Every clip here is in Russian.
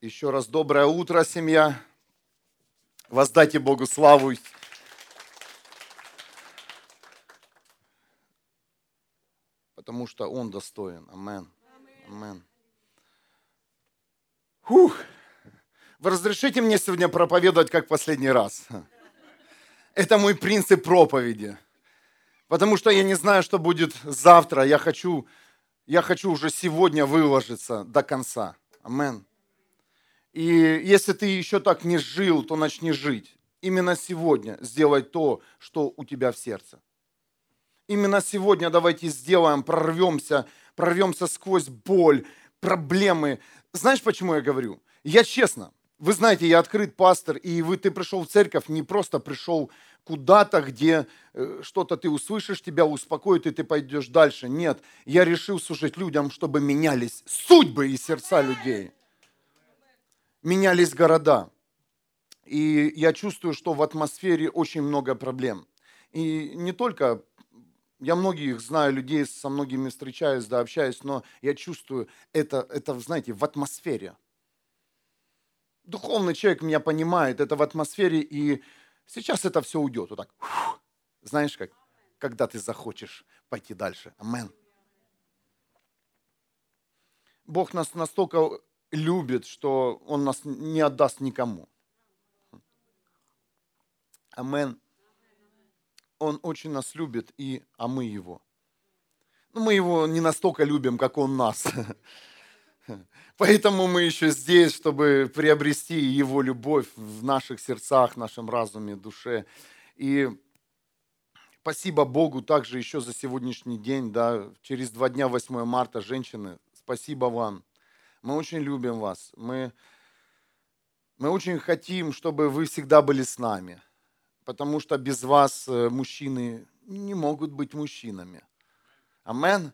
Еще раз доброе утро, семья. Воздайте Богу славу. Потому что Он достоин. Амен. Амен. Фух. Вы разрешите мне сегодня проповедовать как последний раз? Это мой принцип проповеди. Потому что я не знаю, что будет завтра. Я хочу, я хочу уже сегодня выложиться до конца. Амен. И если ты еще так не жил, то начни жить. Именно сегодня сделай то, что у тебя в сердце. Именно сегодня давайте сделаем, прорвемся, прорвемся сквозь боль, проблемы. Знаешь, почему я говорю? Я честно, вы знаете, я открыт пастор, и вы, ты пришел в церковь, не просто пришел куда-то, где э, что-то ты услышишь, тебя успокоит, и ты пойдешь дальше. Нет, я решил служить людям, чтобы менялись судьбы и сердца людей менялись города. И я чувствую, что в атмосфере очень много проблем. И не только, я многих знаю, людей со многими встречаюсь, да, общаюсь, но я чувствую это, это, знаете, в атмосфере. Духовный человек меня понимает, это в атмосфере, и сейчас это все уйдет. Вот так, фух, знаешь как, когда ты захочешь пойти дальше. Амен. Бог нас настолько любит, что Он нас не отдаст никому. Амен. Он очень нас любит, и, а мы Его. Ну, мы Его не настолько любим, как Он нас. Поэтому мы еще здесь, чтобы приобрести Его любовь в наших сердцах, нашем разуме, душе. И спасибо Богу также еще за сегодняшний день. Да, через два дня, 8 марта, женщины, спасибо вам мы очень любим вас. Мы, мы очень хотим, чтобы вы всегда были с нами. Потому что без вас э, мужчины не могут быть мужчинами. Амен.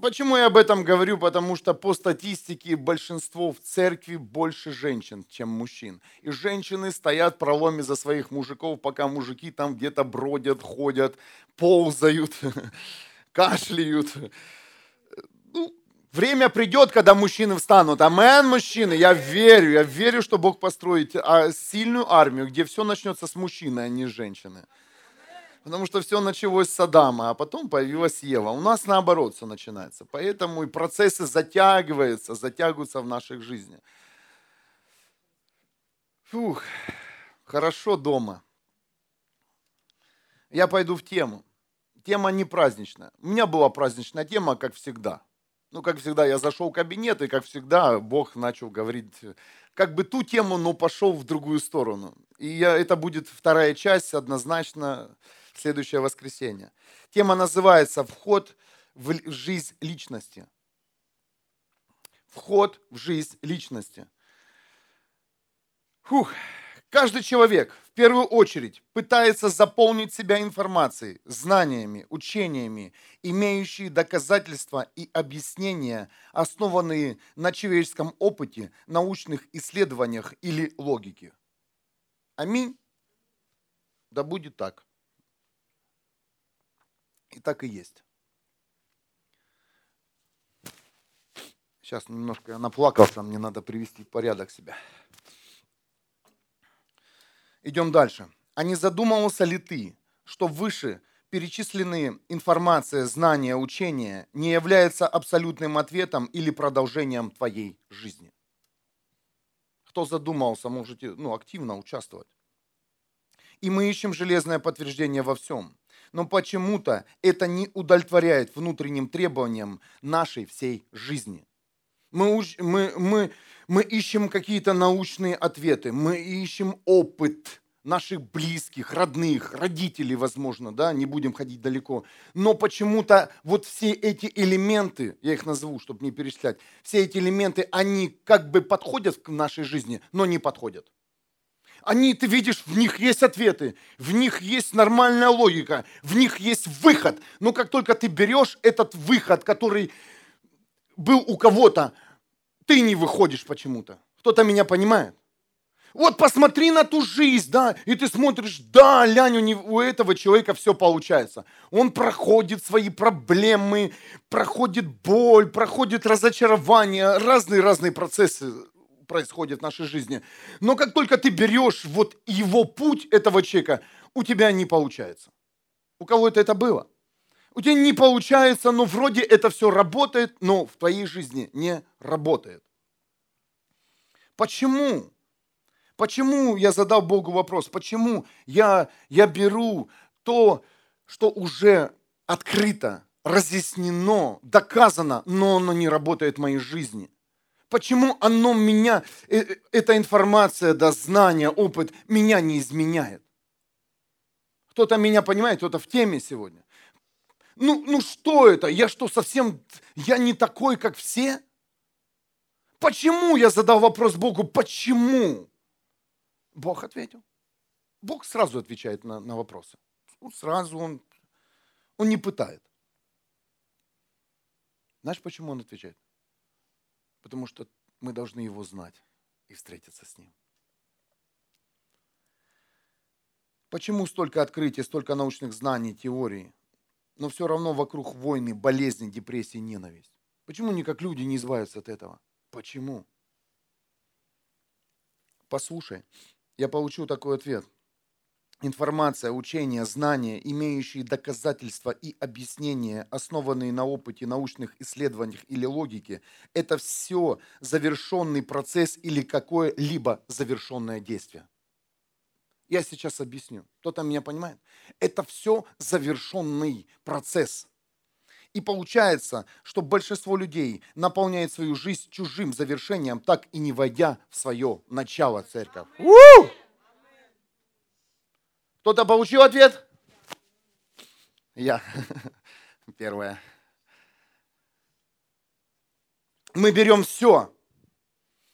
Почему я об этом говорю? Потому что по статистике большинство в церкви больше женщин, чем мужчин. И женщины стоят проломе за своих мужиков, пока мужики там где-то бродят, ходят, ползают, кашляют. Ну, Время придет, когда мужчины встанут. Амен, мужчины, я верю, я верю, что Бог построит а, сильную армию, где все начнется с мужчины, а не с женщины. Потому что все началось с Адама, а потом появилась Ева. У нас наоборот все начинается. Поэтому и процессы затягиваются, затягиваются в наших жизнях. Фух, хорошо дома. Я пойду в тему. Тема не праздничная. У меня была праздничная тема, как всегда – ну, как всегда, я зашел в кабинет, и, как всегда, Бог начал говорить как бы ту тему, но пошел в другую сторону. И я, это будет вторая часть, однозначно, следующее воскресенье. Тема называется «Вход в жизнь личности». Вход в жизнь личности. Фух. Каждый человек первую очередь пытается заполнить себя информацией, знаниями, учениями, имеющие доказательства и объяснения, основанные на человеческом опыте, научных исследованиях или логике. Аминь. Да будет так. И так и есть. Сейчас немножко я наплакался, мне надо привести в порядок себя. Идем дальше. А не задумывался ли ты, что выше перечисленные информация, знания, учения не являются абсолютным ответом или продолжением твоей жизни? Кто задумался, можете ну, активно участвовать. И мы ищем железное подтверждение во всем. Но почему-то это не удовлетворяет внутренним требованиям нашей всей жизни. Мы, мы, мы, мы ищем какие-то научные ответы, мы ищем опыт наших близких, родных, родителей, возможно, да, не будем ходить далеко. Но почему-то вот все эти элементы, я их назову, чтобы не перечислять, все эти элементы, они как бы подходят к нашей жизни, но не подходят. Они, ты видишь, в них есть ответы, в них есть нормальная логика, в них есть выход. Но как только ты берешь этот выход, который был у кого-то, ты не выходишь почему-то. Кто-то меня понимает? Вот посмотри на ту жизнь, да, и ты смотришь, да, лянь, у, него, у этого человека все получается. Он проходит свои проблемы, проходит боль, проходит разочарование, разные-разные процессы происходит в нашей жизни. Но как только ты берешь вот его путь этого человека, у тебя не получается. У кого-то это было. У тебя не получается, но вроде это все работает, но в твоей жизни не работает. Почему? Почему я задал Богу вопрос? Почему я, я беру то, что уже открыто, разъяснено, доказано, но оно не работает в моей жизни? Почему оно меня, э, э, эта информация, да, знание, опыт меня не изменяет? Кто-то меня понимает, кто-то в теме сегодня. Ну, ну что это? Я что, совсем, я не такой, как все? Почему я задал вопрос Богу, почему? Бог ответил. Бог сразу отвечает на, на вопросы. Сразу он, он не пытает. Знаешь, почему он отвечает? Потому что мы должны его знать и встретиться с ним. Почему столько открытий, столько научных знаний, теорий, но все равно вокруг войны, болезни, депрессии, ненависть? Почему никак люди не избавятся от этого? Почему? Послушай, я получу такой ответ. Информация, учение, знания, имеющие доказательства и объяснения, основанные на опыте, научных исследованиях или логике, это все завершенный процесс или какое-либо завершенное действие. Я сейчас объясню. Кто-то меня понимает? Это все завершенный процесс. И получается, что большинство людей наполняет свою жизнь чужим завершением, так и не войдя в свое начало церковь. Кто-то получил ответ? Я. Первое. Мы берем все.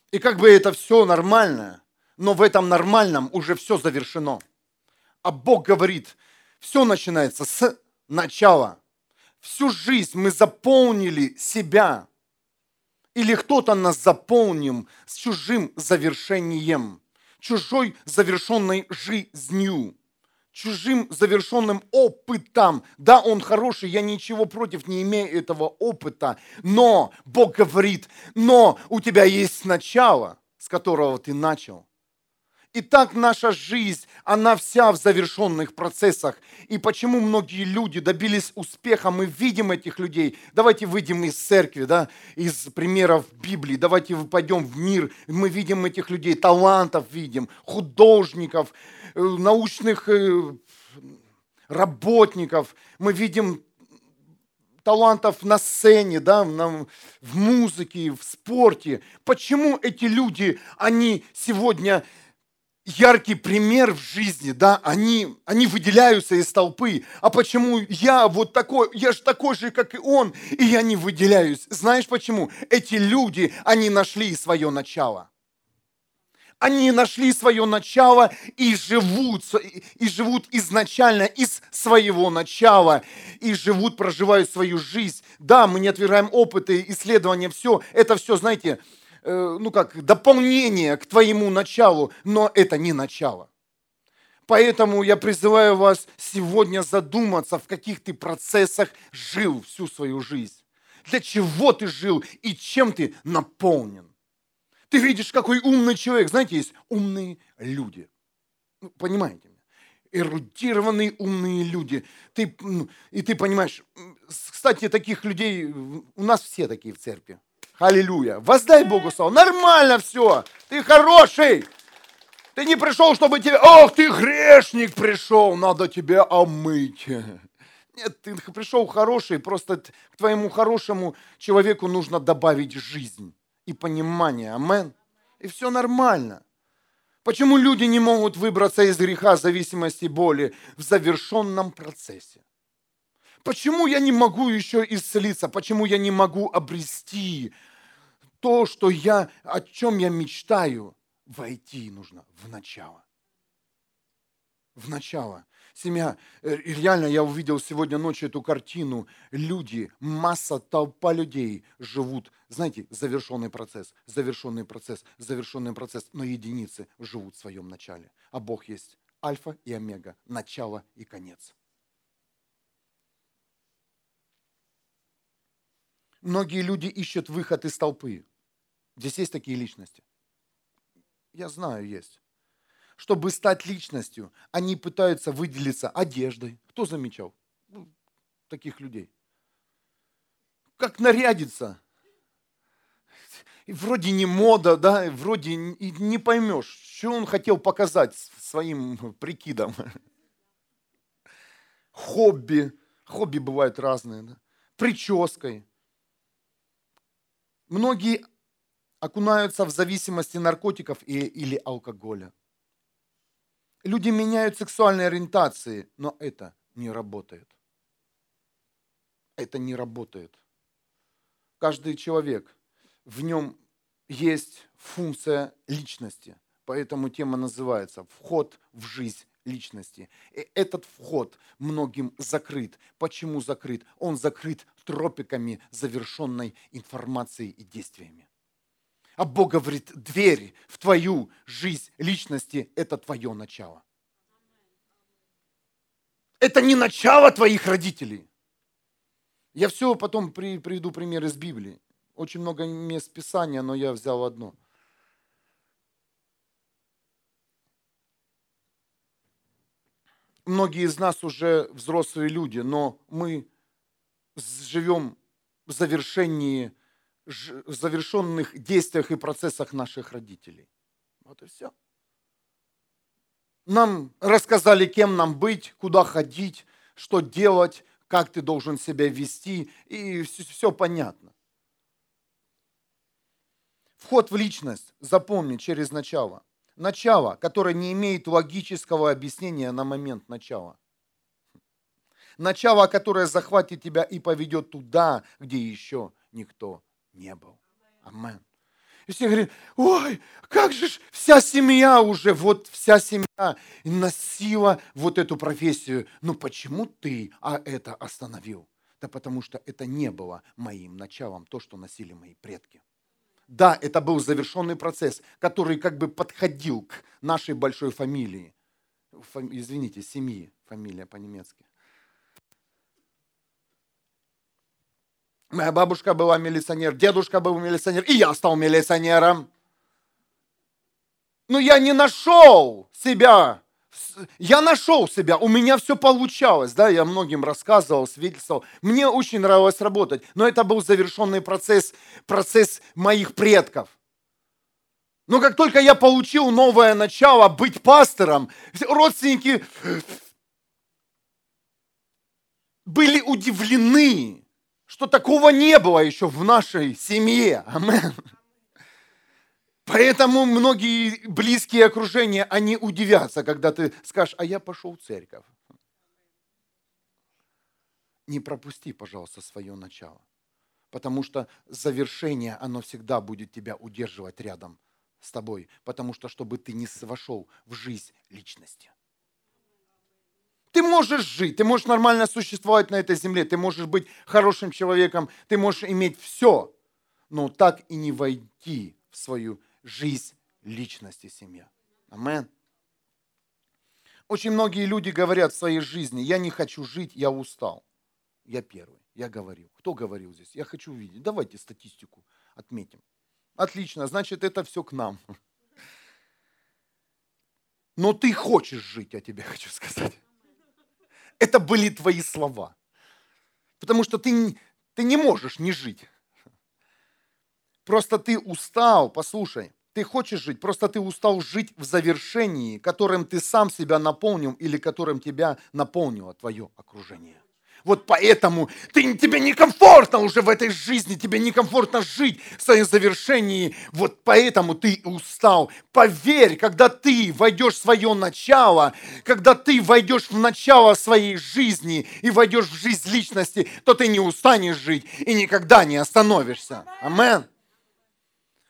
И как бы это все нормально – но в этом нормальном уже все завершено. А Бог говорит, все начинается с начала. Всю жизнь мы заполнили себя. Или кто-то нас заполним с чужим завершением, чужой завершенной жизнью, чужим завершенным опытом. Да, он хороший, я ничего против не имею этого опыта, но Бог говорит, но у тебя есть начало, с которого ты начал. И так наша жизнь, она вся в завершенных процессах. И почему многие люди добились успеха, мы видим этих людей. Давайте выйдем из церкви, да, из примеров Библии. Давайте пойдем в мир. Мы видим этих людей, талантов видим, художников, э, научных э, работников. Мы видим талантов на сцене, да, в музыке, в спорте. Почему эти люди, они сегодня яркий пример в жизни, да, они, они выделяются из толпы. А почему я вот такой, я же такой же, как и он, и я не выделяюсь? Знаешь почему? Эти люди, они нашли свое начало. Они нашли свое начало и живут, и живут изначально из своего начала, и живут, проживают свою жизнь. Да, мы не отвергаем опыты, исследования, все. Это все, знаете, ну как, дополнение к твоему началу, но это не начало. Поэтому я призываю вас сегодня задуматься, в каких ты процессах жил всю свою жизнь. Для чего ты жил и чем ты наполнен. Ты видишь, какой умный человек. Знаете, есть умные люди. Ну, понимаете? эрудированные умные люди. Ты, ну, и ты понимаешь, кстати, таких людей, у нас все такие в церкви. Аллилуйя. Воздай Богу славу. Нормально все. Ты хороший. Ты не пришел, чтобы тебе... Ох, ты грешник пришел, надо тебя омыть. Нет, ты пришел хороший, просто к твоему хорошему человеку нужно добавить жизнь и понимание. Амен. И все нормально. Почему люди не могут выбраться из греха, зависимости, боли в завершенном процессе? Почему я не могу еще исцелиться? Почему я не могу обрести то, что я, о чем я мечтаю, войти нужно в начало. В начало. Семья, э, реально я увидел сегодня ночью эту картину. Люди, масса, толпа людей живут, знаете, завершенный процесс, завершенный процесс, завершенный процесс, но единицы живут в своем начале. А Бог есть альфа и омега, начало и конец. Многие люди ищут выход из толпы. Здесь есть такие личности. Я знаю, есть. Чтобы стать личностью, они пытаются выделиться одеждой. Кто замечал? Ну, таких людей. Как нарядиться. И вроде не мода, да, и вроде не поймешь, что он хотел показать своим прикидом. Хобби. Хобби бывают разные. Да? Прической. Многие окунаются в зависимости наркотиков и, или алкоголя. Люди меняют сексуальные ориентации, но это не работает. Это не работает. Каждый человек, в нем есть функция личности. Поэтому тема называется «Вход в жизнь личности. И этот вход многим закрыт. Почему закрыт? Он закрыт тропиками завершенной информацией и действиями. А Бог говорит, дверь в твою жизнь личности – это твое начало. Это не начало твоих родителей. Я все потом приведу пример из Библии. Очень много мест Писания, но я взял одно – многие из нас уже взрослые люди, но мы живем в завершении, завершенных действиях и процессах наших родителей. Вот и все. Нам рассказали, кем нам быть, куда ходить, что делать, как ты должен себя вести, и все, все понятно. Вход в личность, запомни, через начало начало, которое не имеет логического объяснения на момент начала. Начало, которое захватит тебя и поведет туда, где еще никто не был. Амен. И все говорят, ой, как же ж вся семья уже, вот вся семья носила вот эту профессию. Ну почему ты а это остановил? Да потому что это не было моим началом, то, что носили мои предки. Да, это был завершенный процесс, который как бы подходил к нашей большой фамилии. Фам, извините, семьи, фамилия по-немецки. Моя бабушка была милиционер, дедушка был милиционер, и я стал милиционером. Но я не нашел себя я нашел себя, у меня все получалось, да, я многим рассказывал, свидетельствовал. Мне очень нравилось работать, но это был завершенный процесс, процесс моих предков. Но как только я получил новое начало быть пастором, родственники были удивлены, что такого не было еще в нашей семье. Амен. Поэтому многие близкие окружения, они удивятся, когда ты скажешь, а я пошел в церковь. Не пропусти, пожалуйста, свое начало. Потому что завершение, оно всегда будет тебя удерживать рядом с тобой. Потому что, чтобы ты не вошел в жизнь личности. Ты можешь жить, ты можешь нормально существовать на этой земле, ты можешь быть хорошим человеком, ты можешь иметь все, но так и не войти в свою жизнь личности семья. Амен. Очень многие люди говорят в своей жизни, я не хочу жить, я устал. Я первый, я говорил. Кто говорил здесь? Я хочу увидеть. Давайте статистику отметим. Отлично, значит, это все к нам. Но ты хочешь жить, я тебе хочу сказать. Это были твои слова. Потому что ты, ты не можешь не жить. Просто ты устал, послушай. Ты хочешь жить, просто ты устал жить в завершении, которым ты сам себя наполнил или которым тебя наполнило твое окружение. Вот поэтому ты, тебе некомфортно уже в этой жизни, тебе некомфортно жить в своем завершении. Вот поэтому ты устал. Поверь, когда ты войдешь в свое начало, когда ты войдешь в начало своей жизни и войдешь в жизнь личности, то ты не устанешь жить и никогда не остановишься. Аминь.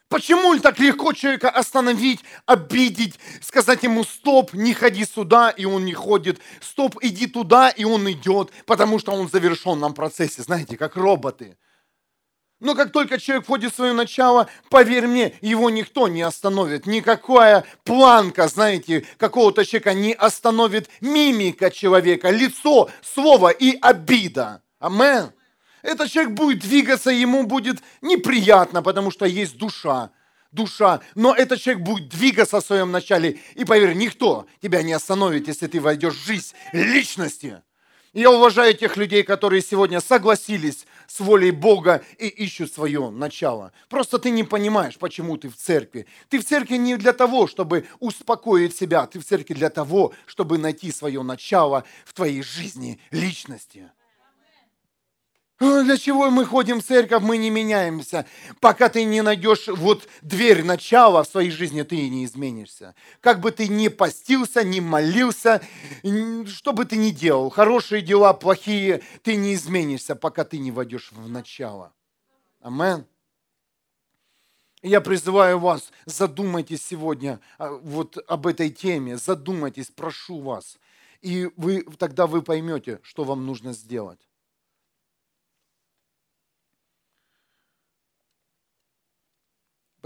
Почему так легко человека остановить, обидеть, сказать ему стоп, не ходи сюда, и он не ходит, стоп, иди туда, и он идет, потому что он в завершенном процессе, знаете, как роботы. Но как только человек входит в свое начало, поверь мне, его никто не остановит. Никакая планка, знаете, какого-то человека не остановит мимика человека, лицо, слово и обида. Амен. Этот человек будет двигаться, ему будет неприятно, потому что есть душа. душа, но этот человек будет двигаться в своем начале. И поверь, никто тебя не остановит, если ты войдешь в жизнь личности. Я уважаю тех людей, которые сегодня согласились с волей Бога и ищут свое начало. Просто ты не понимаешь, почему ты в церкви. Ты в церкви не для того, чтобы успокоить себя, ты в церкви для того, чтобы найти свое начало в твоей жизни, личности. Для чего мы ходим в церковь, мы не меняемся. Пока ты не найдешь вот дверь начала в своей жизни, ты не изменишься. Как бы ты ни постился, ни молился, что бы ты ни делал, хорошие дела, плохие, ты не изменишься, пока ты не войдешь в начало. Амен. Я призываю вас, задумайтесь сегодня а, вот об этой теме, задумайтесь, прошу вас. И вы, тогда вы поймете, что вам нужно сделать.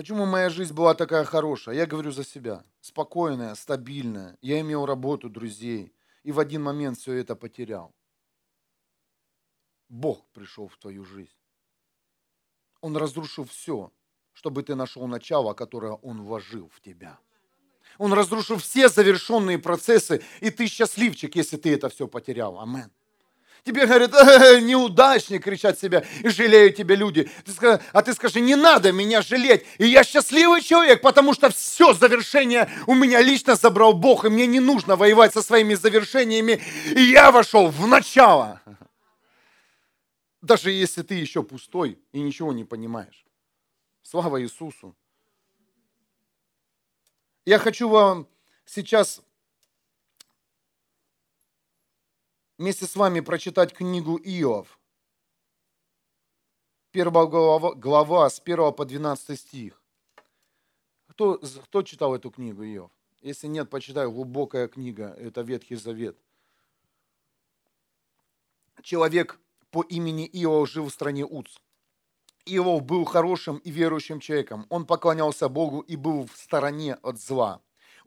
Почему моя жизнь была такая хорошая? Я говорю за себя. Спокойная, стабильная. Я имел работу, друзей. И в один момент все это потерял. Бог пришел в твою жизнь. Он разрушил все, чтобы ты нашел начало, которое Он вложил в тебя. Он разрушил все завершенные процессы, и ты счастливчик, если ты это все потерял. Аминь. Тебе говорят, э, неудачник, кричат себя, и жалеют тебя люди. Ты скажи, а ты скажи, не надо меня жалеть, и я счастливый человек, потому что все завершение у меня лично забрал Бог, и мне не нужно воевать со своими завершениями, и я вошел в начало. Даже если ты еще пустой и ничего не понимаешь. Слава Иисусу. Я хочу вам сейчас вместе с вами прочитать книгу Иов. Первая глава, глава с 1 по 12 стих. Кто, кто читал эту книгу Иов? Если нет, почитай, глубокая книга, это Ветхий Завет. Человек по имени Иов жил в стране Уц. Иов был хорошим и верующим человеком. Он поклонялся Богу и был в стороне от зла.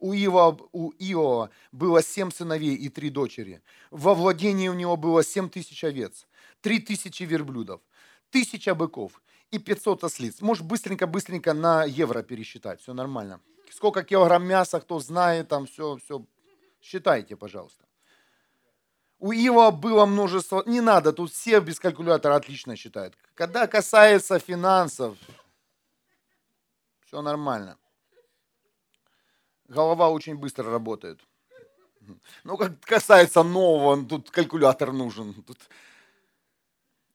У Иова, у Иова было семь сыновей и три дочери. Во владении у него было семь тысяч овец, три тысячи верблюдов, тысяча быков и 500 ослиц. Можешь быстренько-быстренько на евро пересчитать, все нормально. Сколько килограмм мяса, кто знает, там все, все. Считайте, пожалуйста. У Ива было множество, не надо, тут все без калькулятора отлично считают. Когда касается финансов, все нормально голова очень быстро работает. Ну, как касается нового, тут калькулятор нужен. Тут...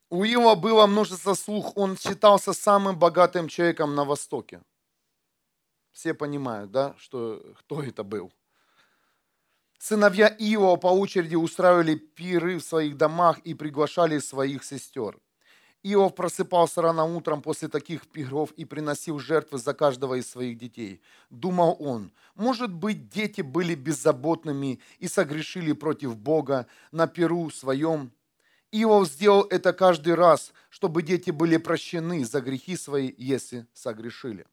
У Иова было множество слух, он считался самым богатым человеком на Востоке. Все понимают, да, что, кто это был. Сыновья Иова по очереди устраивали пиры в своих домах и приглашали своих сестер. Иов просыпался рано утром после таких пиров и приносил жертвы за каждого из своих детей. Думал он, может быть, дети были беззаботными и согрешили против Бога на пиру своем. Иов сделал это каждый раз, чтобы дети были прощены за грехи свои, если согрешили.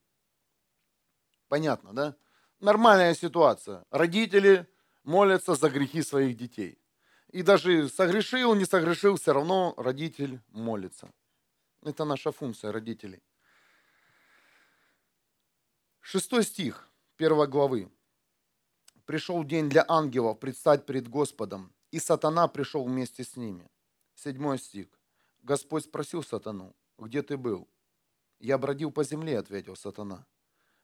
Понятно, да? Нормальная ситуация. Родители молятся за грехи своих детей. И даже согрешил, не согрешил, все равно родитель молится. Это наша функция родителей. Шестой стих первой главы. Пришел день для ангелов предстать перед Господом, и сатана пришел вместе с ними. Седьмой стих. Господь спросил сатану, где ты был? Я бродил по земле, ответил сатана.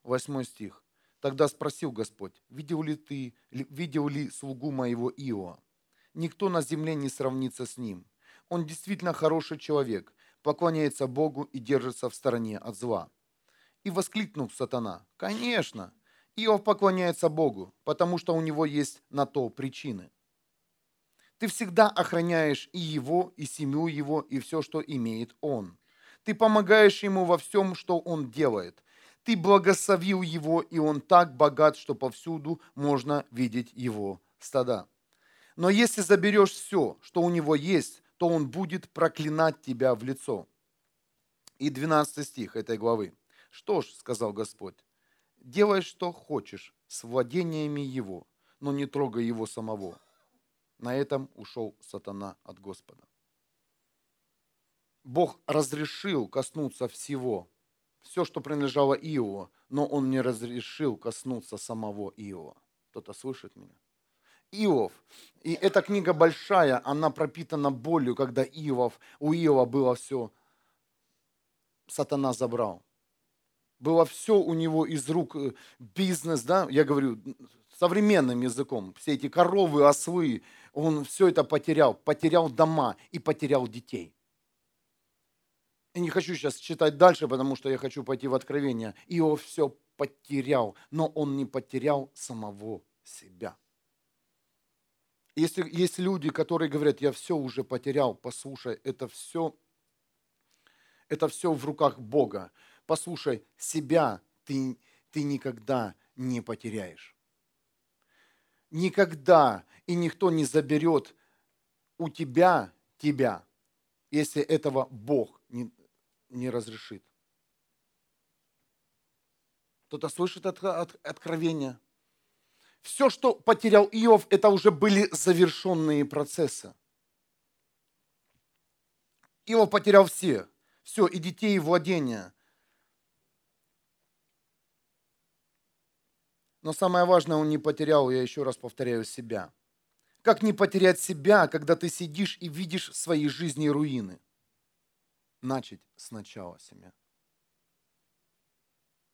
Восьмой стих. Тогда спросил Господь, видел ли ты, видел ли слугу моего Иоа? никто на земле не сравнится с ним. Он действительно хороший человек, поклоняется Богу и держится в стороне от зла. И воскликнул сатана, конечно, Иов поклоняется Богу, потому что у него есть на то причины. Ты всегда охраняешь и его, и семью его, и все, что имеет он. Ты помогаешь ему во всем, что он делает. Ты благословил его, и он так богат, что повсюду можно видеть его стада. Но если заберешь все, что у него есть, то он будет проклинать тебя в лицо. И 12 стих этой главы. Что ж, сказал Господь, делай, что хочешь с владениями его, но не трогай его самого. На этом ушел сатана от Господа. Бог разрешил коснуться всего все, что принадлежало Иову, но он не разрешил коснуться самого Иова. Кто-то слышит меня? Иов. И эта книга большая, она пропитана болью, когда Иов, у Иова было все, сатана забрал. Было все у него из рук, э, бизнес, да, я говорю современным языком, все эти коровы, ослы, он все это потерял, потерял дома и потерял детей. Я не хочу сейчас читать дальше, потому что я хочу пойти в откровение. Иов все потерял, но он не потерял самого себя. Если есть люди, которые говорят, я все уже потерял, послушай, это все, это все в руках Бога. Послушай, себя ты, ты никогда не потеряешь. Никогда и никто не заберет у тебя тебя, если этого Бог не, не разрешит. Кто-то слышит от, от, откровение? Все, что потерял Иов, это уже были завершенные процессы. Иов потерял все. Все, и детей, и владения. Но самое важное, он не потерял, я еще раз повторяю, себя. Как не потерять себя, когда ты сидишь и видишь в своей жизни руины? начать сначала себя.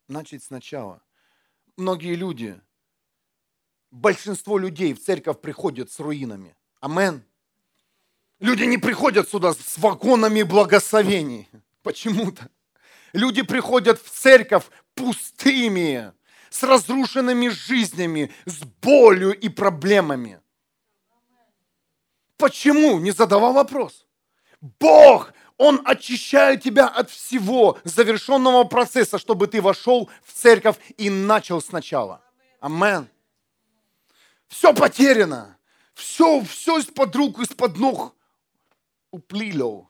Начать сначала. Многие люди, большинство людей в церковь приходят с руинами. Амен. Люди не приходят сюда с вагонами благословений. Почему-то. Люди приходят в церковь пустыми, с разрушенными жизнями, с болью и проблемами. Почему? Не задавал вопрос. Бог он очищает тебя от всего завершенного процесса, чтобы ты вошел в церковь и начал сначала. Амен. Все потеряно. Все, все из-под рук, из-под ног уплило.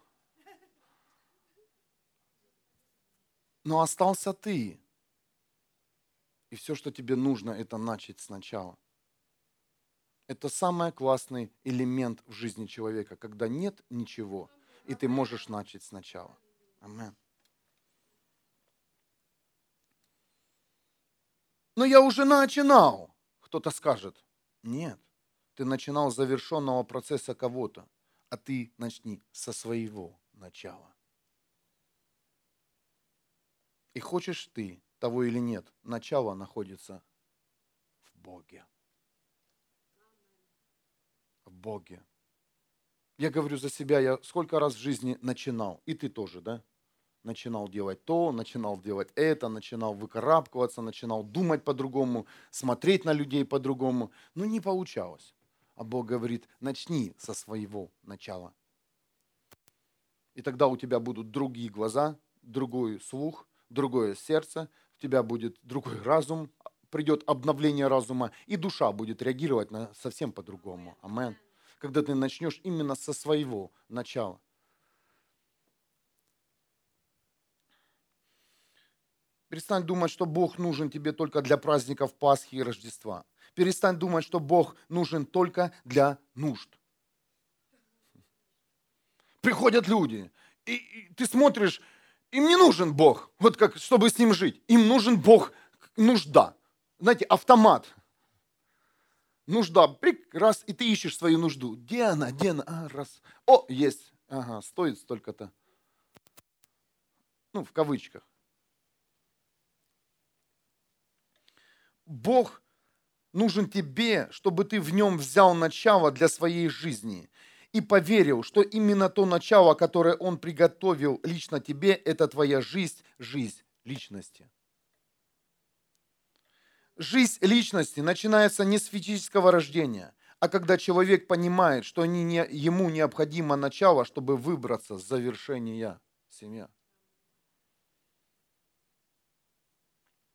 Но остался ты. И все, что тебе нужно, это начать сначала. Это самый классный элемент в жизни человека, когда нет ничего – и ты можешь начать сначала. Амен. Но я уже начинал. Кто-то скажет, нет, ты начинал с завершенного процесса кого-то, а ты начни со своего начала. И хочешь ты того или нет, начало находится в Боге. В Боге. Я говорю за себя, я сколько раз в жизни начинал, и ты тоже, да? Начинал делать то, начинал делать это, начинал выкарабкиваться, начинал думать по-другому, смотреть на людей по-другому, но не получалось. А Бог говорит, начни со своего начала. И тогда у тебя будут другие глаза, другой слух, другое сердце, у тебя будет другой разум, придет обновление разума, и душа будет реагировать на совсем по-другому. Аминь когда ты начнешь именно со своего начала. Перестань думать, что Бог нужен тебе только для праздников Пасхи и Рождества. Перестань думать, что Бог нужен только для нужд. Приходят люди, и, и ты смотришь, им не нужен Бог, вот как, чтобы с ним жить. Им нужен Бог, нужда. Знаете, автомат нужда, раз, и ты ищешь свою нужду. Где она, где она? А, раз. О, есть. Ага, стоит столько-то. Ну, в кавычках. Бог нужен тебе, чтобы ты в нем взял начало для своей жизни и поверил, что именно то начало, которое Он приготовил лично тебе, это твоя жизнь, жизнь личности. Жизнь личности начинается не с физического рождения, а когда человек понимает, что не, ему необходимо начало, чтобы выбраться с завершения семья.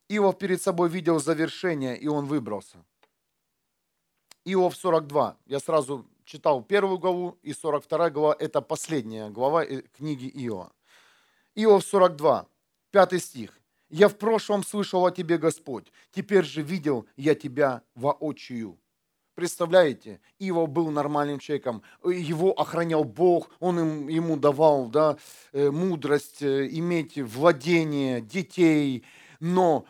Иов перед собой видел завершение, и он выбрался. Иов 42. Я сразу читал первую главу, и 42 глава – это последняя глава э, книги Иова. Иов 42, 5 стих. Я в прошлом слышал о тебе, Господь, теперь же видел я тебя воочию. Представляете, Иов был нормальным человеком, его охранял Бог, он им, ему давал да, э, мудрость, э, иметь владение, детей, но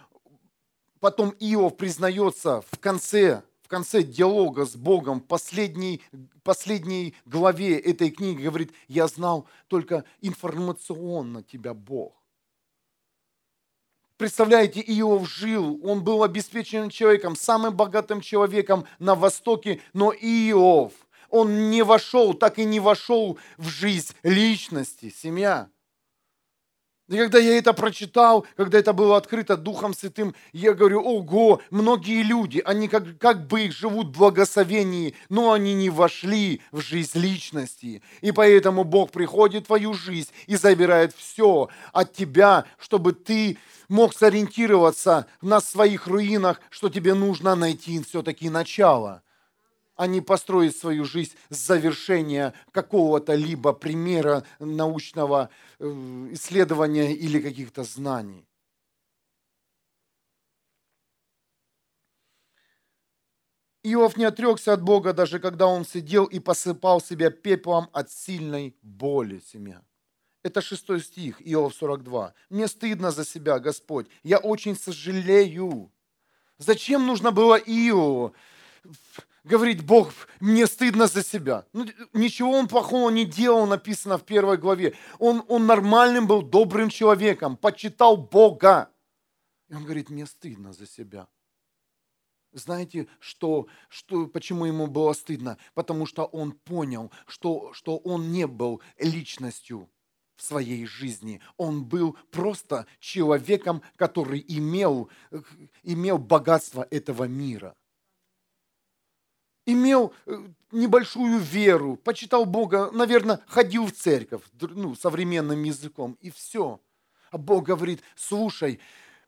потом Иов признается в конце, в конце диалога с Богом, в последней, последней главе этой книги, говорит, я знал только информационно тебя Бог. Представляете, Иов жил, он был обеспеченным человеком, самым богатым человеком на Востоке, но Иов, он не вошел, так и не вошел в жизнь личности, семья. И когда я это прочитал, когда это было открыто Духом Святым, я говорю, ого, многие люди, они как, как бы живут в благословении, но они не вошли в жизнь личности. И поэтому Бог приходит в твою жизнь и забирает все от тебя, чтобы ты мог сориентироваться на своих руинах, что тебе нужно найти все-таки начало а не построить свою жизнь с завершения какого-то либо примера научного э, исследования или каких-то знаний. Иов не отрекся от Бога, даже когда он сидел и посыпал себя пеплом от сильной боли семья. Это шестой стих, Иов 42. «Мне стыдно за себя, Господь, я очень сожалею». Зачем нужно было Иову говорить, Бог, мне стыдно за себя. Ну, ничего он плохого не делал, написано в первой главе. Он, он нормальным был, добрым человеком, почитал Бога. И он говорит, мне стыдно за себя. Знаете, что, что, почему ему было стыдно? Потому что он понял, что, что он не был личностью в своей жизни. Он был просто человеком, который имел, имел богатство этого мира – имел э, небольшую веру, почитал Бога, наверное, ходил в церковь, ну, современным языком, и все. А Бог говорит, слушай,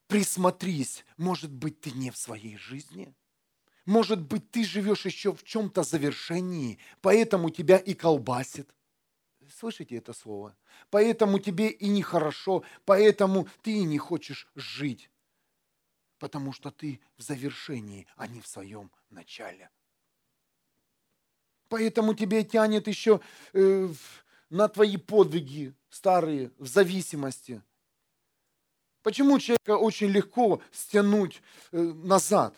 присмотрись, может быть, ты не в своей жизни, может быть, ты живешь еще в чем-то завершении, поэтому тебя и колбасит. Слышите это слово? Поэтому тебе и нехорошо, поэтому ты и не хочешь жить, потому что ты в завершении, а не в своем начале. Поэтому тебе тянет еще э, на твои подвиги старые, в зависимости. Почему человека очень легко стянуть э, назад?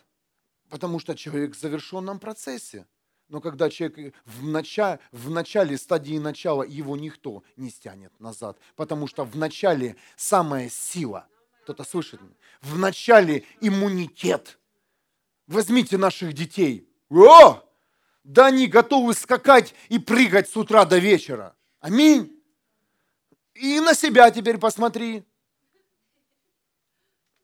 Потому что человек в завершенном процессе. Но когда человек в, начале, в начале стадии начала, его никто не стянет назад. Потому что в начале самая сила. Кто-то слышит? В начале иммунитет. Возьмите наших детей. О! Да они готовы скакать и прыгать с утра до вечера. Аминь. И на себя теперь посмотри.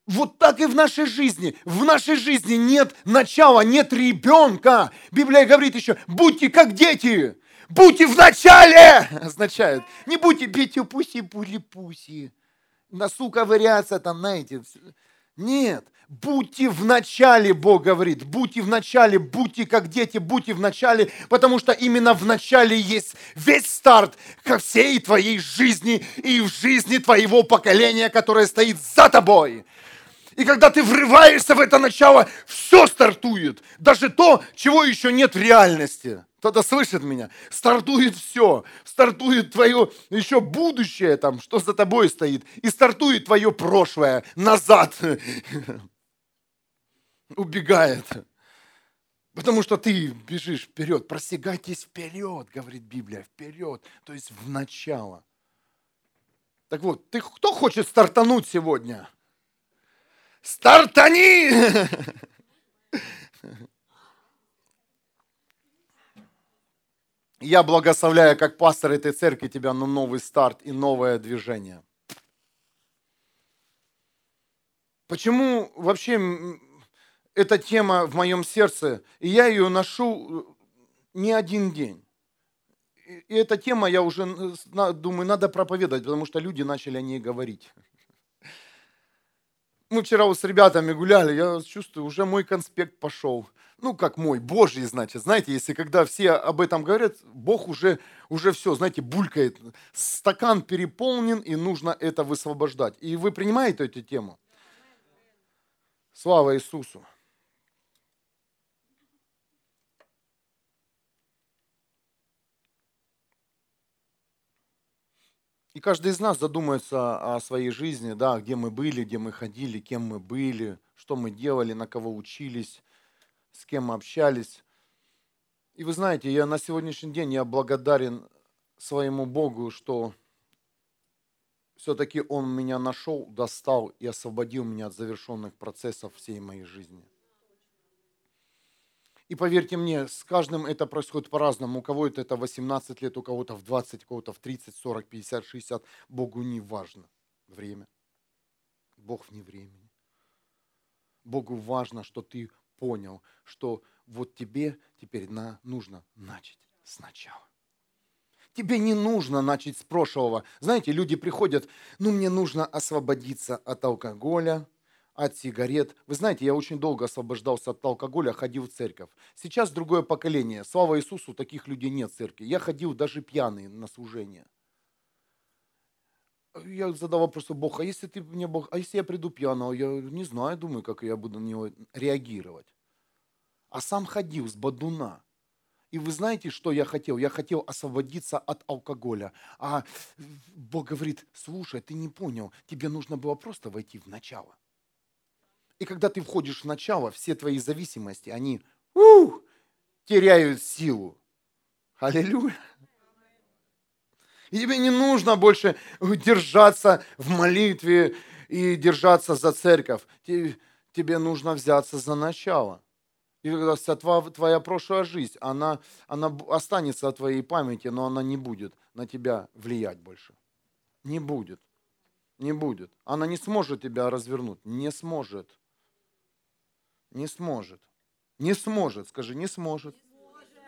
Вот так и в нашей жизни. В нашей жизни нет начала, нет ребенка. Библия говорит еще, будьте как дети. Будьте в начале, означает. Не будьте бейте пуси пули пуси. Носу ковыряться там, знаете. Нет, будьте в начале, Бог говорит, будьте в начале, будьте как дети, будьте в начале, потому что именно в начале есть весь старт ко всей твоей жизни и в жизни твоего поколения, которое стоит за тобой. И когда ты врываешься в это начало, все стартует, даже то, чего еще нет в реальности. Кто-то слышит меня? Стартует все. Стартует твое еще будущее, там, что за тобой стоит. И стартует твое прошлое назад. Убегает. Потому что ты бежишь вперед. Просягайтесь вперед, говорит Библия. Вперед. То есть в начало. Так вот, ты кто хочет стартануть сегодня? Стартани! Я благословляю, как пастор этой церкви, тебя на новый старт и новое движение. Почему вообще эта тема в моем сердце, и я ее ношу э, не один день. И эта тема, я уже думаю, надо проповедовать, потому что люди начали о ней говорить. Мы вчера с ребятами гуляли, я чувствую, уже мой конспект пошел ну, как мой, Божий, значит. Знаете, если когда все об этом говорят, Бог уже, уже все, знаете, булькает. Стакан переполнен, и нужно это высвобождать. И вы принимаете эту тему? Слава Иисусу! Каждый из нас задумается о своей жизни, да, где мы были, где мы ходили, кем мы были, что мы делали, на кого учились, с кем мы общались. И вы знаете, я на сегодняшний день я благодарен своему Богу, что все-таки Он меня нашел, достал и освободил меня от завершенных процессов всей моей жизни. И поверьте мне, с каждым это происходит по-разному. У кого-то это 18 лет, у кого-то в 20, у кого-то в 30, 40, 50, 60. Богу не важно время. Бог вне времени. Богу важно, что ты понял, что вот тебе теперь на, нужно начать сначала. Тебе не нужно начать с прошлого. Знаете, люди приходят, ну мне нужно освободиться от алкоголя, от сигарет. Вы знаете, я очень долго освобождался от алкоголя, ходил в церковь. Сейчас другое поколение. Слава Иисусу, таких людей нет в церкви. Я ходил даже пьяный на служение. Я задал вопрос, Бог, а если ты мне Бог, а если я приду пьяного, я не знаю, думаю, как я буду на него реагировать. А сам ходил с бадуна. И вы знаете, что я хотел? Я хотел освободиться от алкоголя. А Бог говорит, слушай, ты не понял, тебе нужно было просто войти в начало. И когда ты входишь в начало, все твои зависимости, они у, теряют силу. Аллилуйя. И тебе не нужно больше держаться в молитве и держаться за церковь. Тебе нужно взяться за начало. И когда вся твоя прошлая жизнь, она, она останется в твоей памяти, но она не будет на тебя влиять больше. Не будет. Не будет. Она не сможет тебя развернуть. Не сможет. Не сможет. Не сможет. Скажи, не сможет.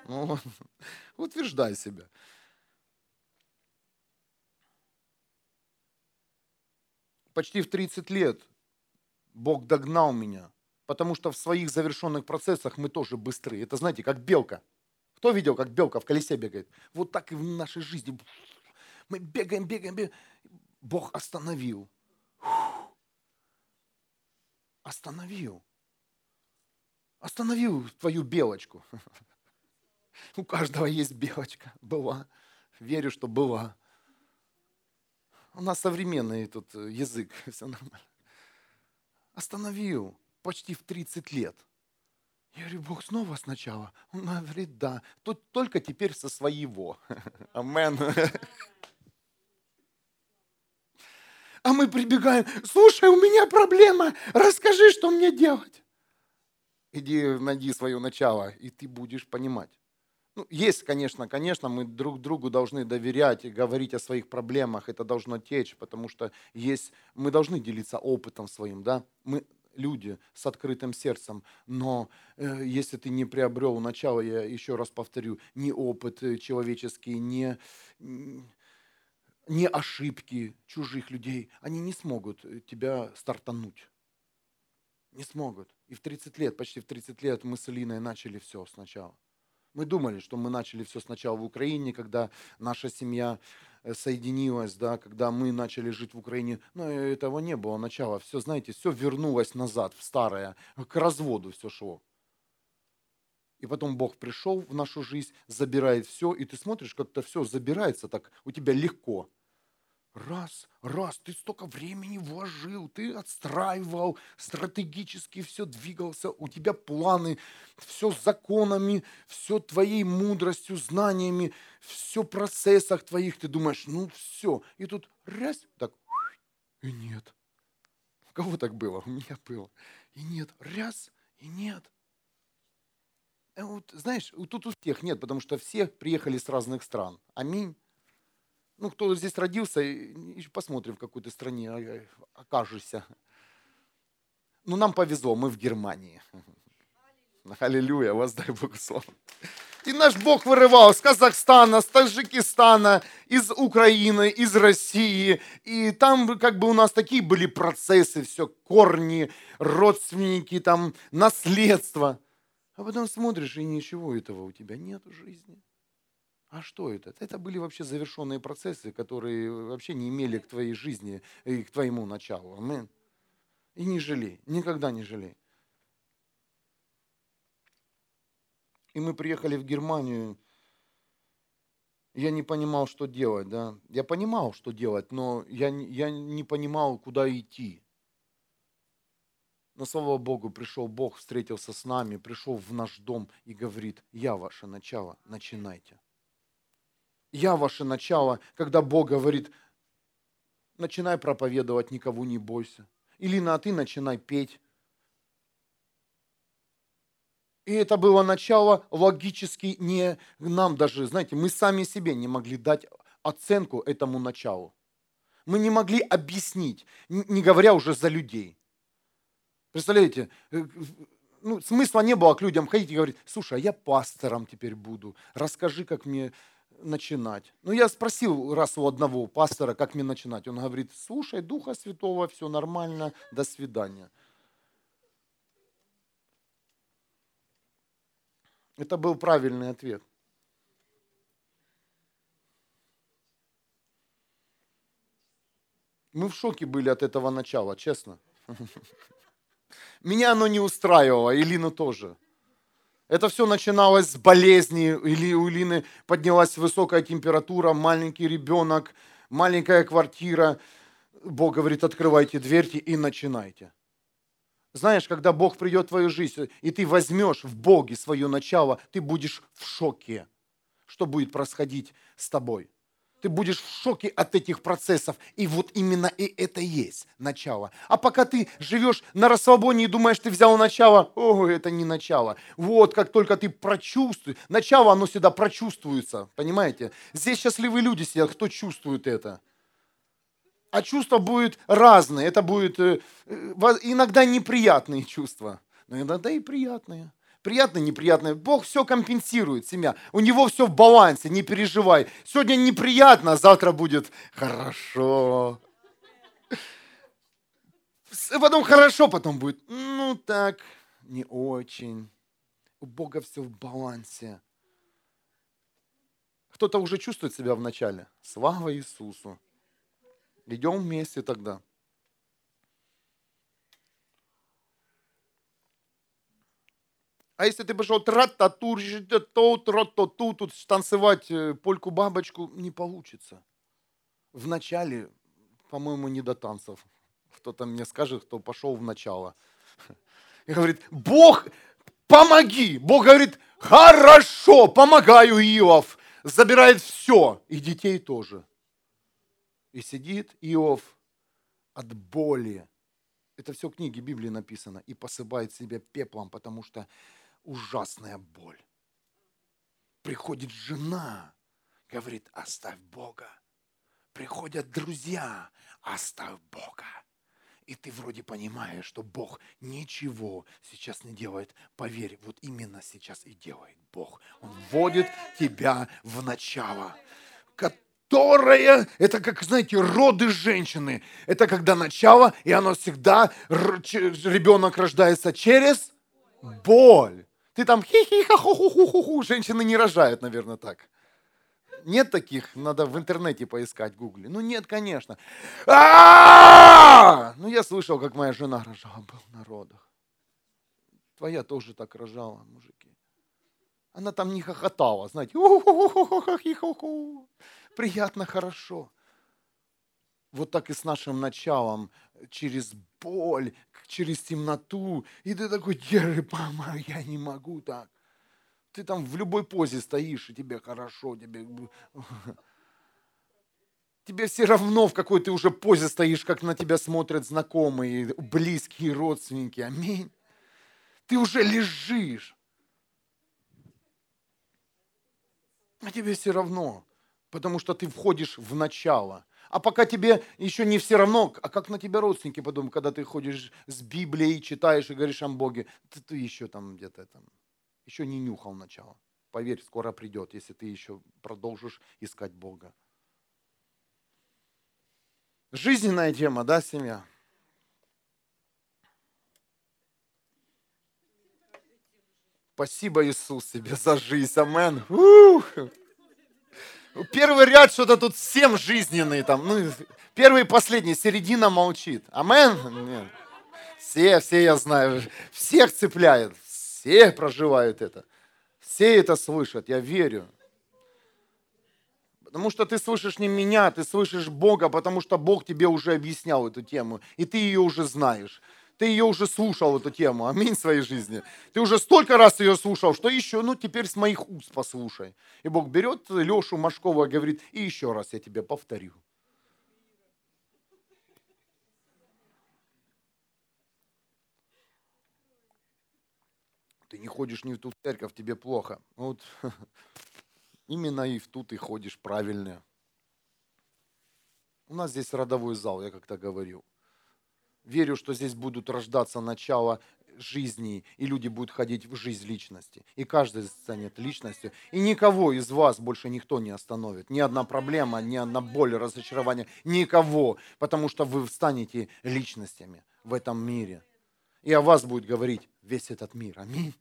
Ну, утверждай себя. Почти в 30 лет Бог догнал меня, потому что в своих завершенных процессах мы тоже быстрые. Это, знаете, как белка. Кто видел, как белка в колесе бегает? Вот так и в нашей жизни. Мы бегаем, бегаем, бегаем. Бог остановил. Остановил. Остановил твою белочку. У каждого есть белочка. Была. Верю, что была. У нас современный тут язык. Все нормально. Остановил почти в 30 лет. Я говорю, Бог снова сначала? Он говорит, да. Тут только теперь со своего. Амен. А мы прибегаем, слушай, у меня проблема, расскажи, что мне делать иди найди свое начало, и ты будешь понимать. Ну, есть, конечно, конечно, мы друг другу должны доверять и говорить о своих проблемах, это должно течь, потому что есть, мы должны делиться опытом своим, да, мы люди с открытым сердцем, но э, если ты не приобрел начало, я еще раз повторю, ни опыт э, человеческий, ни, ни ошибки чужих людей, они не смогут э, тебя стартануть. Не смогут. И в 30 лет, почти в 30 лет мы с Алиной начали все сначала. Мы думали, что мы начали все сначала в Украине, когда наша семья э, соединилась, да, когда мы начали жить в Украине. Но этого не было начала. Все, знаете, все вернулось назад, в старое. К разводу все шло. И потом Бог пришел в нашу жизнь, забирает все, и ты смотришь, как-то все забирается так, у тебя легко. Раз, раз, ты столько времени вложил, ты отстраивал, стратегически все двигался, у тебя планы, все законами, все твоей мудростью, знаниями, все процессах твоих, ты думаешь, ну все. И тут раз, так, и нет. У кого так было? У меня было. И нет, раз, и нет. А вот, знаешь, тут у всех нет, потому что все приехали с разных стран. Аминь. Ну, кто здесь родился, посмотрим, в какой то стране а, окажешься. Ну, нам повезло, мы в Германии. Аллилуйя, воздай Богу славу. И наш Бог вырывал с Казахстана, с Таджикистана, из Украины, из России. И там как бы у нас такие были процессы, все, корни, родственники, там, наследство. А потом смотришь, и ничего этого у тебя нет в жизни. А что это? Это были вообще завершенные процессы, которые вообще не имели к твоей жизни и к твоему началу. Амин. И не жалей, никогда не жалей. И мы приехали в Германию, Я не понимал, что делать, да. Я понимал, что делать, но я, я не понимал, куда идти. Но, слава Богу, пришел Бог, встретился с нами, пришел в наш дом и говорит, я ваше начало, начинайте. Я ваше начало, когда Бог говорит, начинай проповедовать, никого не бойся. Или на ты начинай петь. И это было начало логически не нам даже, знаете, мы сами себе не могли дать оценку этому началу. Мы не могли объяснить, не говоря уже за людей. Представляете, э, ну, смысла не было к людям ходить и говорить, слушай, а я пастором теперь буду, расскажи, как мне начинать. Ну, я спросил раз у одного пастора, как мне начинать. Он говорит, слушай, Духа Святого, все нормально, до свидания. Это был правильный ответ. Мы в шоке были от этого начала, честно. Меня оно не устраивало, Илину тоже. Это все начиналось с болезни, или у Илины поднялась высокая температура, маленький ребенок, маленькая квартира. Бог говорит, открывайте дверьте и начинайте. Знаешь, когда Бог придет в твою жизнь, и ты возьмешь в Боге свое начало, ты будешь в шоке, что будет происходить с тобой ты будешь в шоке от этих процессов. И вот именно и это есть начало. А пока ты живешь на расслабоне и думаешь, ты взял начало, о, это не начало. Вот, как только ты прочувствуешь, начало, оно всегда прочувствуется, понимаете? Здесь счастливые люди сидят, кто чувствует это. А чувства будут разные. Это будут э, э, иногда неприятные чувства, но иногда и приятные приятное, неприятное. Бог все компенсирует, семья. У него все в балансе, не переживай. Сегодня неприятно, а завтра будет хорошо. Потом хорошо, потом будет, ну так, не очень. У Бога все в балансе. Кто-то уже чувствует себя в начале. Слава Иисусу. Идем вместе тогда. А если ты пошел тра-та-тур, тут танцевать э, польку-бабочку, не получится. В начале, по-моему, не до танцев. Кто-то мне скажет, кто пошел в начало. И говорит, Бог, помоги. Бог говорит, хорошо, помогаю, Иов. Забирает все, и детей тоже. И сидит Иов от боли. Это все в книге Библии написано. И посыпает себя пеплом, потому что ужасная боль. Приходит жена, говорит, оставь Бога. Приходят друзья, оставь Бога. И ты вроде понимаешь, что Бог ничего сейчас не делает. Поверь, вот именно сейчас и делает Бог. Он вводит тебя в начало, которое, это как, знаете, роды женщины. Это когда начало, и оно всегда, ребенок рождается через боль. Ты там хи-хи-ха ху ху ху ху ху Женщины не рожают, наверное, так. Нет таких? Надо в интернете поискать, гугли. Ну нет, конечно. Ну я слышал, как моя жена рожала, был на родах. Твоя тоже так рожала, мужики. Она там не хохотала, знаете. Приятно, хорошо. Вот так и с нашим началом, через боль, через темноту. И ты такой, держи, мама, я не могу так. Ты там в любой позе стоишь, и тебе хорошо, тебе... Тебе все равно, в какой ты уже позе стоишь, как на тебя смотрят знакомые, близкие, родственники. Аминь. Ты уже лежишь. А тебе все равно, потому что ты входишь в начало – а пока тебе еще не все равно, а как на тебя родственники подумают, когда ты ходишь с Библией, читаешь и говоришь о Боге, ты, ты еще там где-то там, еще не нюхал начало. Поверь, скоро придет, если ты еще продолжишь искать Бога. Жизненная тема, да, семья? Спасибо, Иисус, тебе за жизнь. Амен. Первый ряд что-то тут всем жизненный там. Ну, первый и последний, середина молчит. Амен? Нет. Все, все я знаю. Всех цепляет. Все проживают это. Все это слышат, я верю. Потому что ты слышишь не меня, ты слышишь Бога, потому что Бог тебе уже объяснял эту тему, и ты ее уже знаешь. Ты ее уже слушал, эту тему, аминь, в своей жизни. Ты уже столько раз ее слушал, что еще, ну теперь с моих уст послушай. И Бог берет Лешу Машкова и говорит, и еще раз я тебе повторю. Ты не ходишь не в ту церковь, тебе плохо. Вот именно и в ту ты ходишь правильно. У нас здесь родовой зал, я как-то говорил. Верю, что здесь будут рождаться начало жизни, и люди будут ходить в жизнь личности. И каждый станет личностью. И никого из вас больше никто не остановит. Ни одна проблема, ни одна боль, разочарование. Никого. Потому что вы станете личностями в этом мире. И о вас будет говорить весь этот мир. Аминь.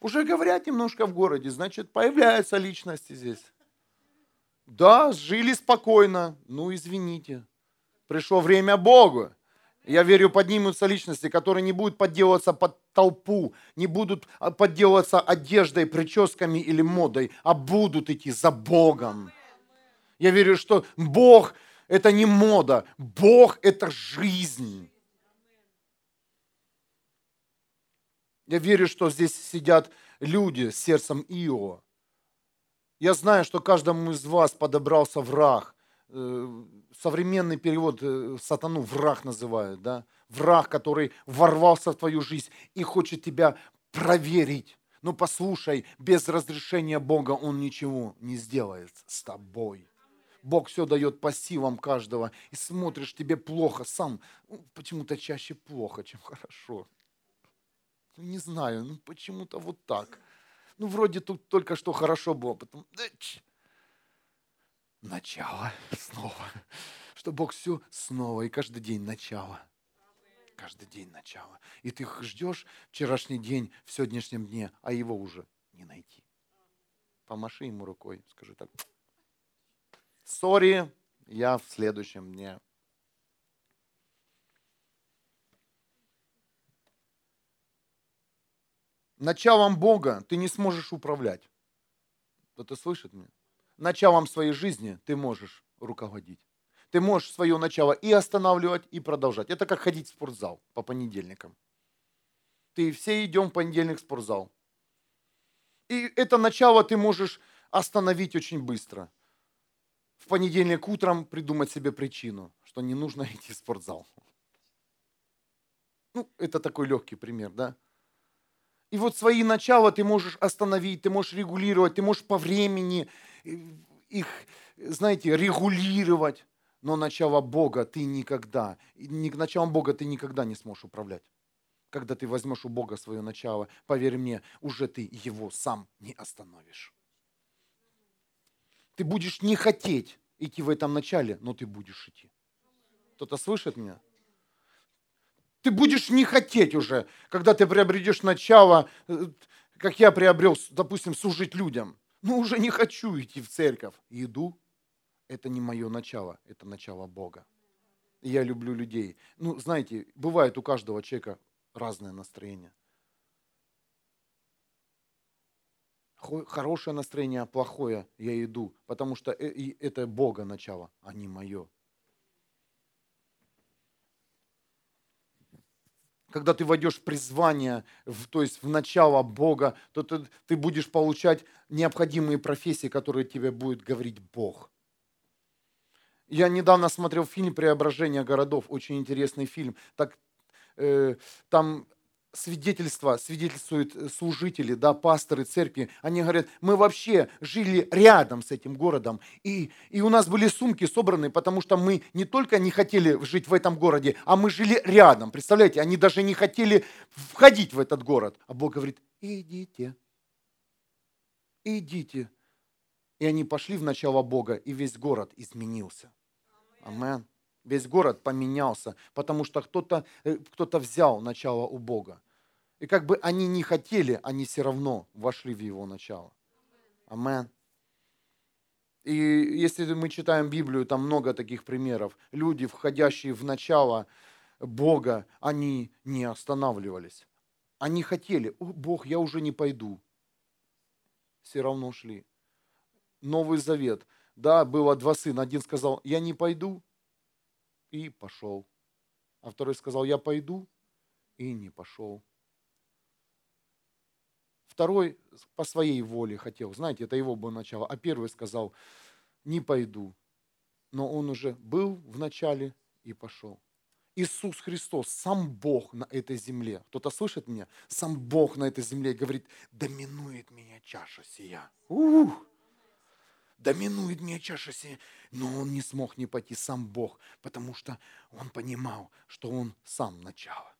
Уже говорят немножко в городе, значит, появляются личности здесь. Да, жили спокойно. Ну, извините. Пришло время Богу. Я верю, поднимутся личности, которые не будут подделываться под толпу, не будут а, подделываться одеждой, прическами или модой, а будут идти за Богом. Я верю, что Бог – это не мода, Бог – это жизнь. Я верю, что здесь сидят люди с сердцем Иова. Я знаю, что каждому из вас подобрался враг. Э, современный перевод э, сатану враг называют, да? Враг, который ворвался в твою жизнь и хочет тебя проверить. Но ну, послушай, без разрешения Бога Он ничего не сделает с тобой. Бог все дает по силам каждого. И смотришь, тебе плохо сам. Ну, почему-то чаще плохо, чем хорошо. Ну, не знаю, ну почему-то вот так. Ну, вроде тут только что хорошо было, потом... Начало снова. Что Бог все снова, и каждый день начало. Каждый день начало. И ты ждешь вчерашний день в сегодняшнем дне, а его уже не найти. Помаши ему рукой, скажи так. Сори, я в следующем дне. началом Бога ты не сможешь управлять. Кто-то слышит меня? Началом своей жизни ты можешь руководить. Ты можешь свое начало и останавливать, и продолжать. Это как ходить в спортзал по понедельникам. Ты все идем в понедельник в спортзал. И это начало ты можешь остановить очень быстро. В понедельник утром придумать себе причину, что не нужно идти в спортзал. Ну, это такой легкий пример, да? И вот свои начала ты можешь остановить, ты можешь регулировать, ты можешь по времени э, их, знаете, регулировать. Но начало Бога ты никогда, началом Бога ты никогда не сможешь управлять. Когда ты возьмешь у Бога свое начало, поверь мне, уже ты его сам не остановишь. Ты будешь не хотеть идти в этом начале, но ты будешь идти. Кто-то слышит меня? Ты будешь не хотеть уже, когда ты приобретешь начало, э, как я приобрел, допустим, служить людям. Ну, уже не хочу идти в церковь. иду. Это не мое начало, это начало Бога. Я люблю людей. Ну, знаете, бывает у каждого человека разное настроение. Хорошее настроение, плохое, я иду, потому что э, это Бога начало, а не мое. Когда ты войдешь в призвание, в, то есть в начало Бога, то ты, ты будешь получать необходимые профессии, которые тебе будет говорить Бог. Я недавно смотрел фильм «Преображение городов», очень интересный фильм. Так, э, там свидетельства, свидетельствуют э, служители, да, пасторы церкви, они говорят, мы вообще жили рядом с этим городом, и, и у нас были сумки собраны, потому что мы не только не хотели жить в этом городе, а мы жили рядом, представляете, они даже не хотели входить в этот город. А Бог говорит, идите, идите. И они пошли в начало Бога, и весь город изменился. Амен. Весь город поменялся, потому что кто-то э, кто взял начало у Бога. И как бы они не хотели, они все равно вошли в его начало. Амен. И если мы читаем Библию, там много таких примеров. Люди, входящие в начало Бога, они не останавливались. Они хотели, О, Бог, я уже не пойду. все равно шли. Новый Завет. Да, было два сына. Один сказал, я не пойду, и пошел. А второй сказал, я пойду, и не пошел. Второй по своей воле хотел, знаете, это его было начало. А первый сказал, не пойду. Но он уже был в начале и пошел. Иисус Христос, сам Бог на этой земле. Кто-то слышит меня? Сам Бог на этой земле говорит, доминует меня чаша сия. Ух! Доминует меня чаша сия. Но он не смог не пойти, сам Бог, потому что он понимал, что он сам начало.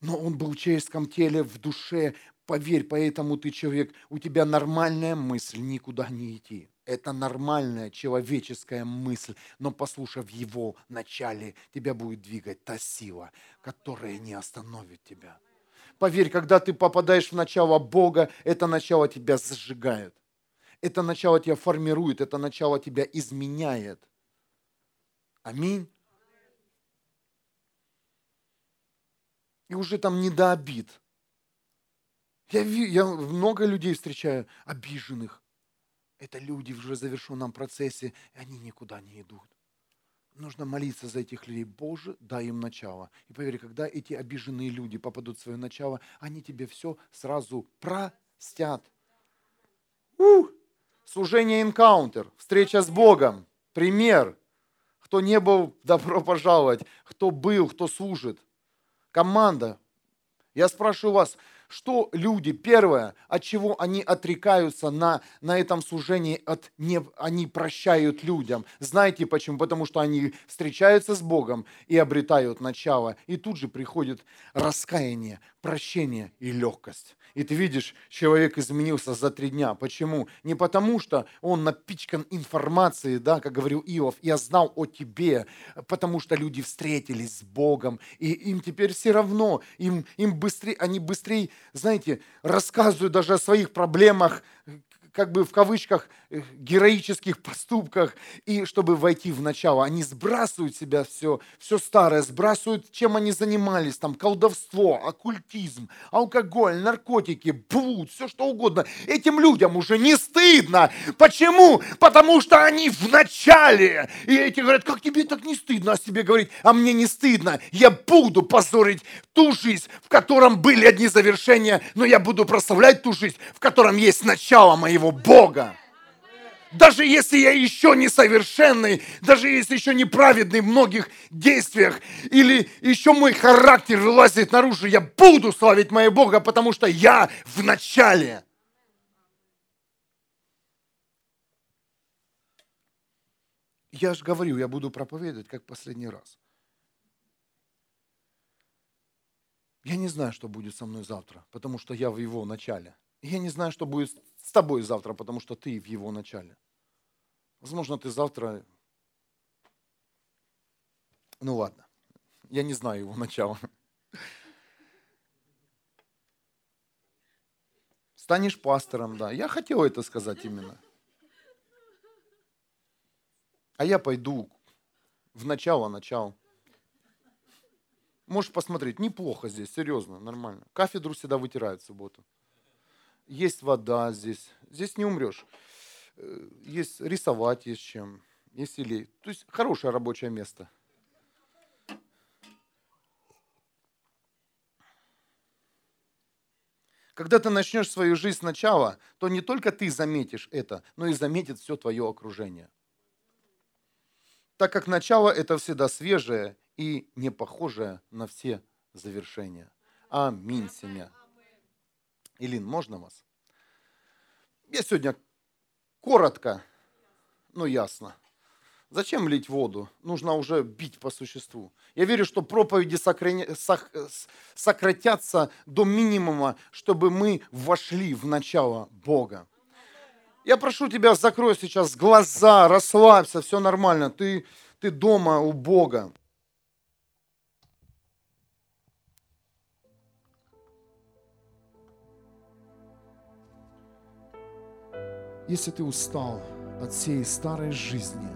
Но он был в человеческом теле, в душе. Поверь, поэтому ты человек, у тебя нормальная мысль никуда не идти. Это нормальная человеческая мысль, но послушав его начале, тебя будет двигать та сила, которая не остановит тебя. Поверь, когда ты попадаешь в начало Бога, это начало тебя зажигает. Это начало тебя формирует, это начало тебя изменяет. Аминь. И уже там не до обид. Я, я много людей встречаю, обиженных. Это люди в уже завершенном процессе, и они никуда не идут. Нужно молиться за этих людей. Боже, дай им начало. И поверь, когда эти обиженные люди попадут в свое начало, они тебе все сразу простят. Ух! Служение энкаунтер, встреча с Богом, пример. Кто не был, добро пожаловать. Кто был, кто служит команда. Я спрашиваю вас, что люди, первое, от чего они отрекаются на, на этом служении, от не, они прощают людям. Знаете почему? Потому что они встречаются с Богом и обретают начало. И тут же приходит раскаяние, прощение и легкость. И ты видишь, человек изменился за три дня. Почему? Не потому, что он напичкан информацией, да, как говорил Иов, я знал о тебе, потому что люди встретились с Богом, и им теперь все равно, им, им быстрее, они быстрее, знаете, рассказывают даже о своих проблемах, как бы в кавычках, героических поступках, и чтобы войти в начало, они сбрасывают себя все, все старое, сбрасывают, чем они занимались, там, колдовство, оккультизм, алкоголь, наркотики, блуд, все что угодно. Этим людям уже не стыдно. Почему? Потому что они в начале. И эти говорят, как тебе так не стыдно о себе говорить? А мне не стыдно. Я буду позорить ту жизнь, в котором были одни завершения, но я буду прославлять ту жизнь, в котором есть начало моего Бога. Даже если я еще не совершенный, даже если еще не праведный в многих действиях, или еще мой характер вылазит наружу, я буду славить моего Бога, потому что я в начале. Я же говорю, я буду проповедовать как последний раз. Я не знаю, что будет со мной завтра, потому что я в его начале. Я не знаю, что будет с тобой завтра, потому что ты в его начале. Возможно, ты завтра... Ну ладно, я не знаю его начала. Станешь пастором, да. Я хотел это сказать именно. А я пойду в начало, начало. Можешь посмотреть, неплохо здесь, серьезно, нормально. Кафедру всегда вытирают в субботу есть вода здесь, здесь не умрешь. Э, есть рисовать есть чем, есть или... То есть хорошее рабочее место. Когда ты начнешь свою жизнь сначала, то не только ты заметишь это, но и заметит все твое окружение. Так как начало это всегда свежее и не похожее на все завершения. Аминь, семья. Илин, можно вас? Я сегодня коротко, но ясно. Зачем лить воду? Нужно уже бить по существу. Я верю, что проповеди сократятся до минимума, чтобы мы вошли в начало Бога. Я прошу тебя, закрой сейчас глаза, расслабься, все нормально. Ты, ты дома у Бога. Если ты устал от всей старой жизни,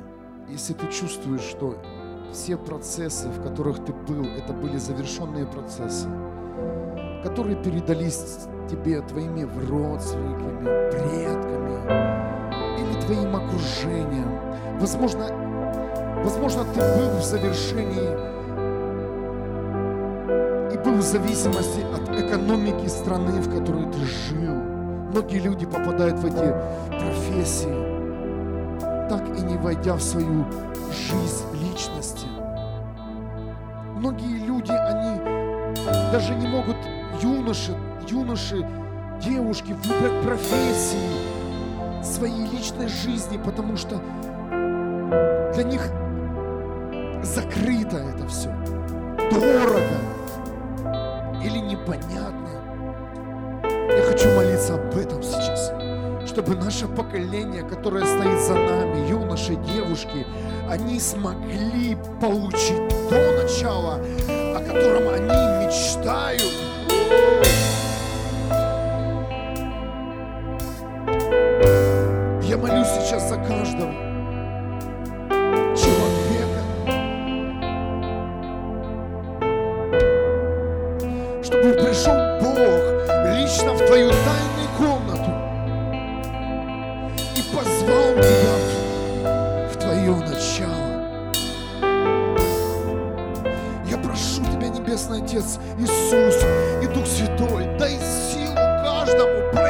если ты чувствуешь, что все процессы, в которых ты был, это были завершенные процессы, которые передались тебе твоими родственниками, предками или твоим окружением. Возможно, возможно, ты был в завершении и был в зависимости от экономики страны, в которой ты жил. Многие люди попадают в эти профессии, так и не войдя в свою жизнь личности. Многие люди, они даже не могут юноши, юноши, девушки выбрать профессии своей личной жизни, потому что для них закрыто это все, дорого или непонятно. Я хочу молиться об этом сейчас, чтобы наше поколение, которое стоит за нами, юноши, девушки, они смогли получить то начало, о котором они мечтают. Молюсь сейчас за каждого человека, чтобы пришел Бог лично в твою тайную комнату и позвал тебя в твое начало. Я прошу Тебя, Небесный Отец, Иисус и Дух Святой, дай силу каждому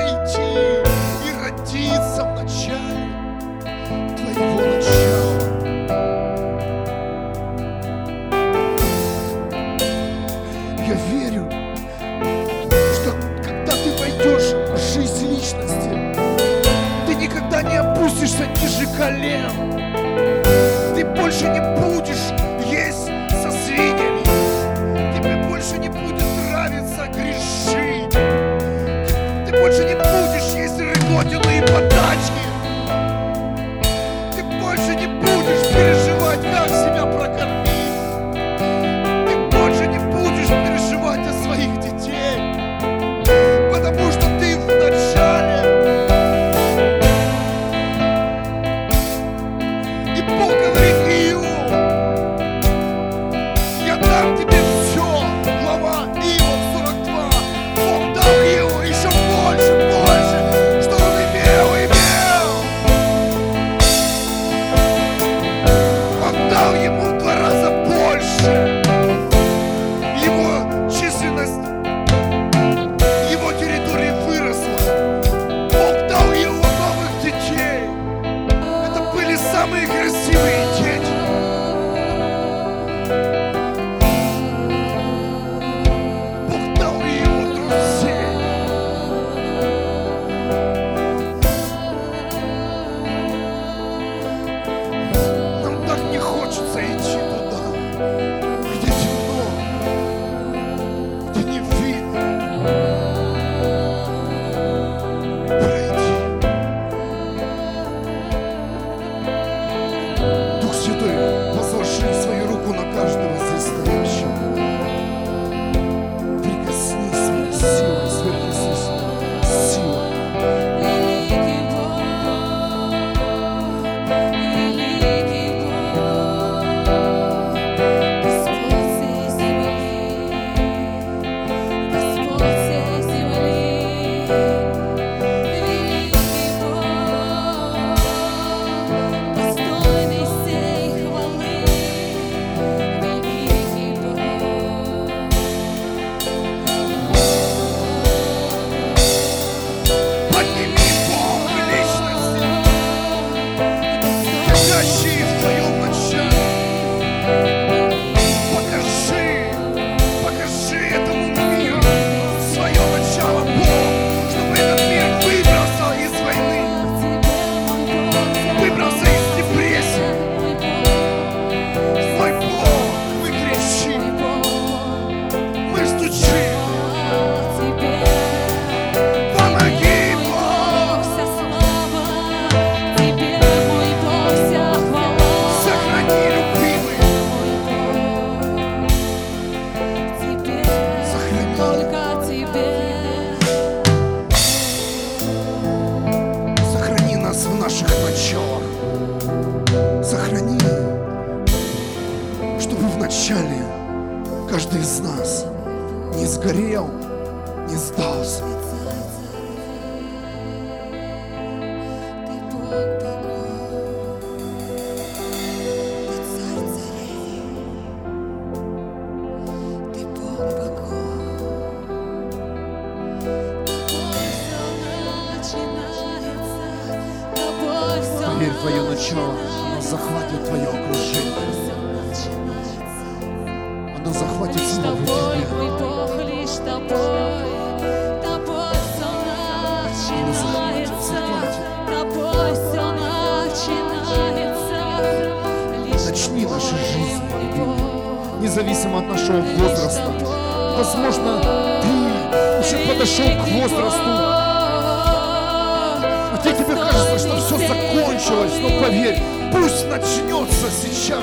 опустишься ниже колен. Ты больше не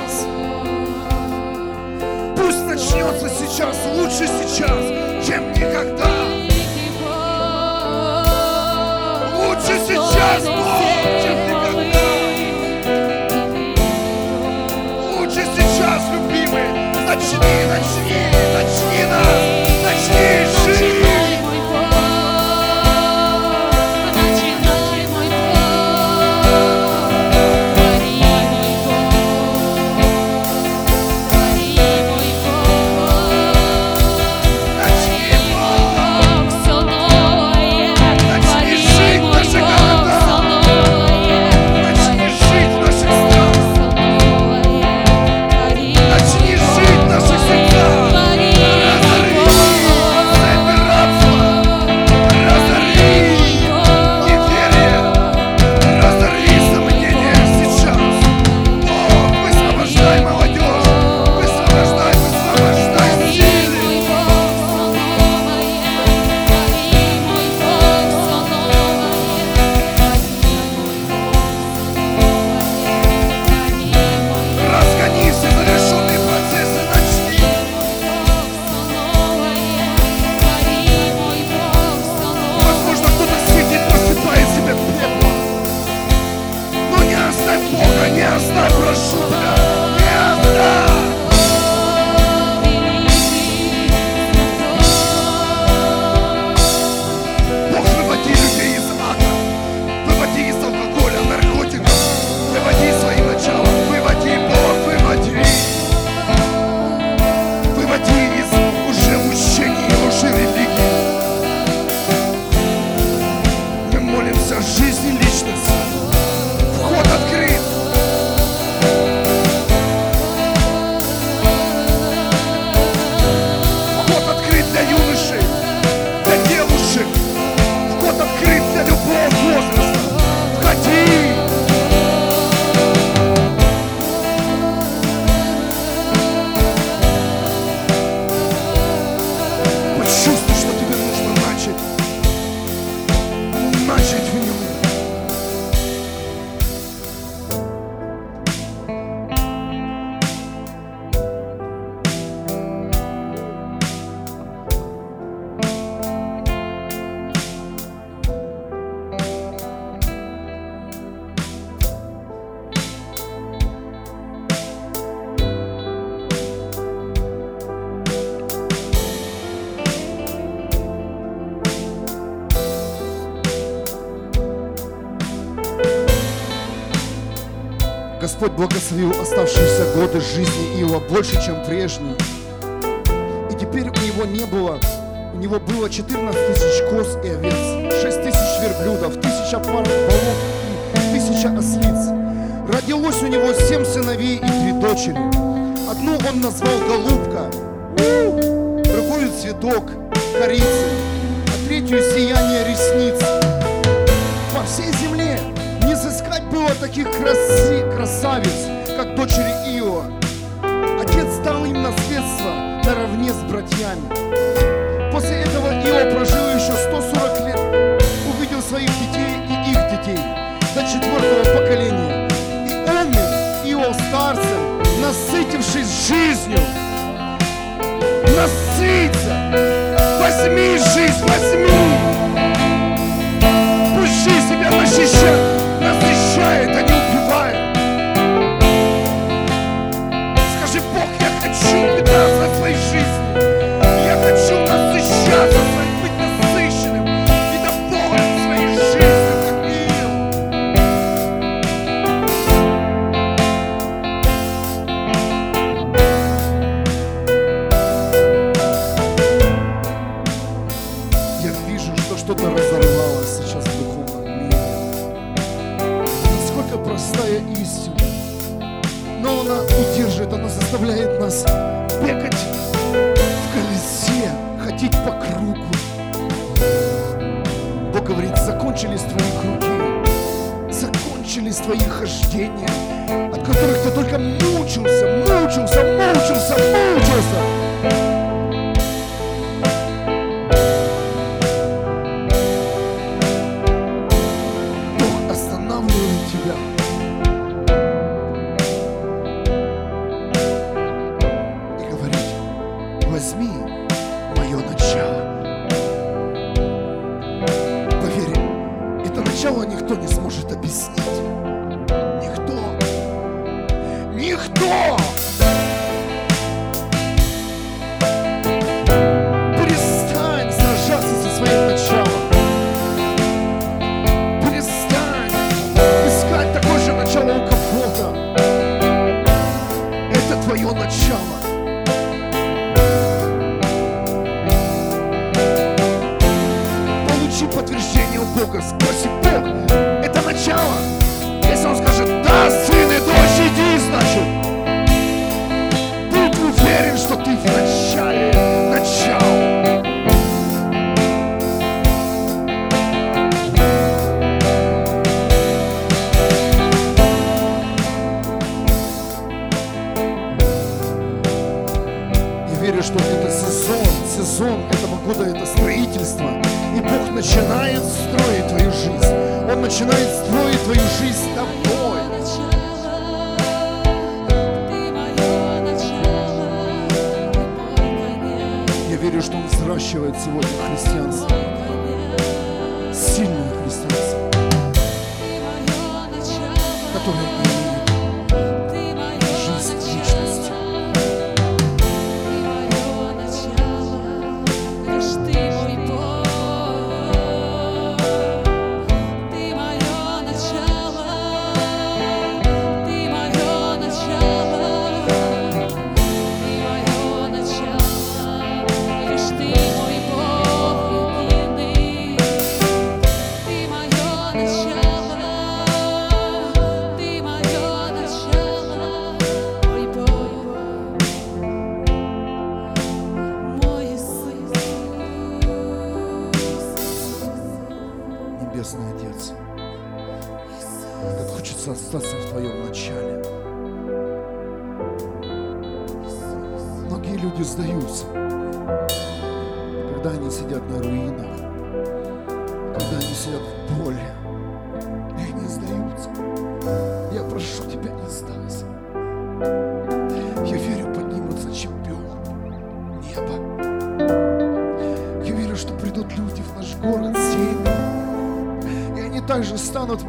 сейчас. Пусть начнется сейчас, лучше сейчас, чем никогда. Лучше сейчас, Бог, чем никогда. Лучше сейчас, любимый, начни, начни. больше, чем прежний. И теперь у него не было, у него было 14 тысяч коз и овец, 6 тысяч верблюдов, тысяча пар волов и тысяча ослиц. Родилось у него семь сыновей и две дочери. Одну он назвал голубка, другую цветок, корица, а третью сияние ресниц. По всей земле не сыскать было таких краси, красавиц, с братьями. После этого Ио прожил еще 140 лет, увидел своих детей и их детей до четвертого поколения. И умер Ио старцем, насытившись жизнью. Насытиться! Возьми жизнь, возьми! Пущи себя защищать! новая истина. Но она удерживает, она заставляет нас бегать в колесе, ходить по кругу. Бог говорит, закончились твои круги, закончились твои хождения, от которых ты только мучился, мучился, мучился, мучился.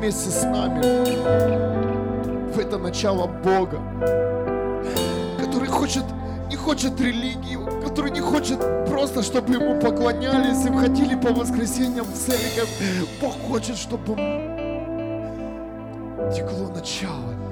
Вместе с нами в это начало Бога, который хочет, не хочет религии, который не хочет просто, чтобы ему поклонялись, им ходили по воскресеньям в церковь. Бог хочет, чтобы текло начало.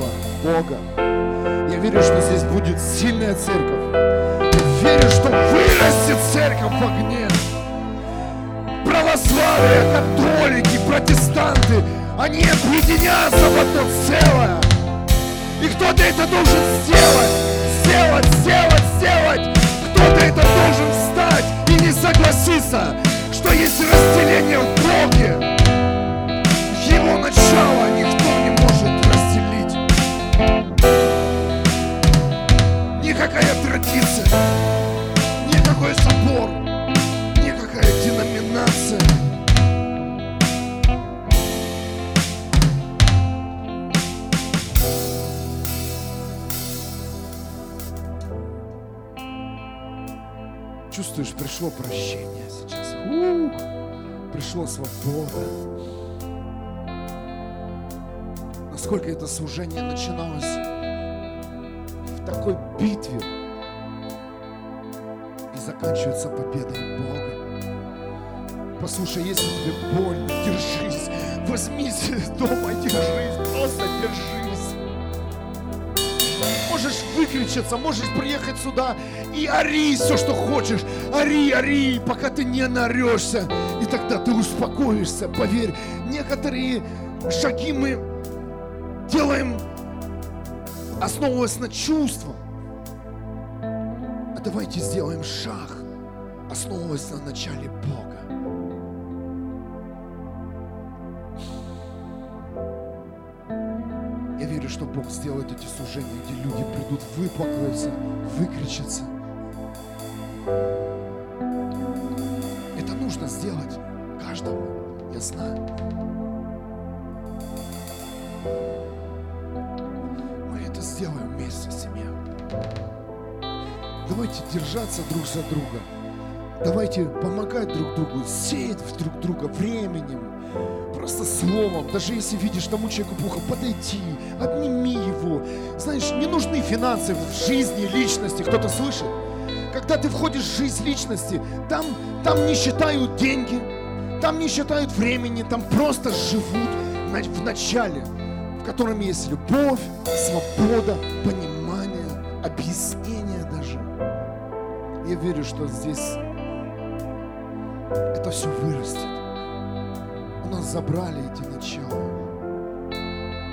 Начало Бога. Я верю, что здесь будет сильная церковь. Я верю, что вырастет церковь в огне. Православие, католики, протестанты, они объединятся в одно целое. И кто-то это должен сделать, сделать, сделать, сделать. Кто-то это должен встать и не согласиться, что есть разделение в Боге. Его начало Никакая традиция, никакой собор, никакая деноминация. Чувствуешь, пришло прощение сейчас. Ух, пришло свобода. Насколько это служение начиналось такой битве и заканчивается победой Бога. Послушай, если тебе больно, держись. возьмись дома, держись, просто держись. Можешь выключиться, можешь приехать сюда и ори все, что хочешь. Ори, ори, пока ты не нарешься. И тогда ты успокоишься. Поверь, некоторые шаги мы делаем, основываясь на чувствах. А давайте сделаем шаг, основываясь на начале Бога. Я верю, что Бог сделает эти служения, где люди придут, выплакаются, выкричатся. Держаться друг за друга. Давайте помогать друг другу, сеять друг друга временем, просто словом. Даже если видишь тому человеку плохо, подойти, обними его. Знаешь, не нужны финансы в жизни личности. Кто-то слышит? Когда ты входишь в жизнь личности, там, там не считают деньги, там не считают времени, там просто живут в начале, в котором есть любовь, свобода, понимание, объяснение. Я верю, что здесь это все вырастет. У нас забрали эти начала.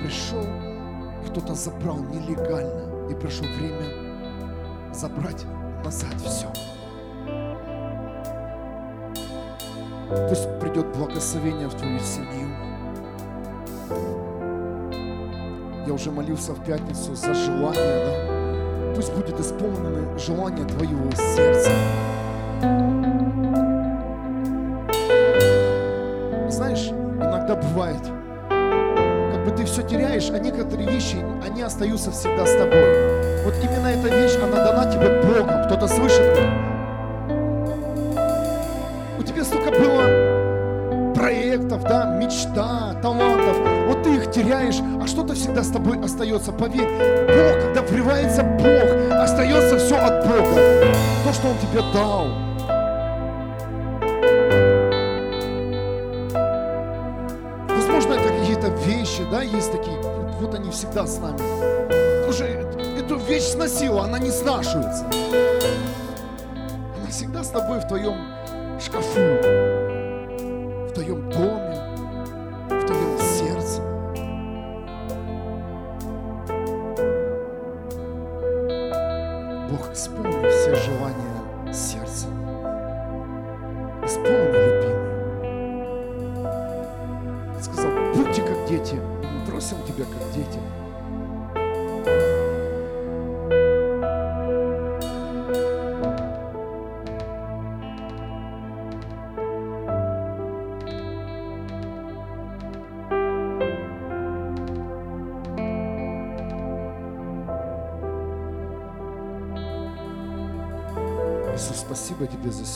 Пришел, кто-то забрал нелегально, и пришло время забрать назад все. Пусть придет благословение в твою семью. Я уже молился в пятницу за желание, да? Пусть будет исполнены желания твоего сердца. Знаешь, иногда бывает, как бы ты все теряешь, а некоторые вещи, они остаются всегда с тобой. Вот именно эта вещь, она дана тебе Богом. Кто-то слышит? У тебя столько было проектов, да, мечта, талантов. Теряешь, а что-то всегда с тобой остается. Поверь, Бог, когда врывается Бог, остается все от Бога. То, что Он тебе дал. Возможно, это какие-то вещи, да, есть такие, вот, вот они всегда с нами. Уже эту вещь сносила, она не снашивается. Она всегда с тобой в твоем шкафу,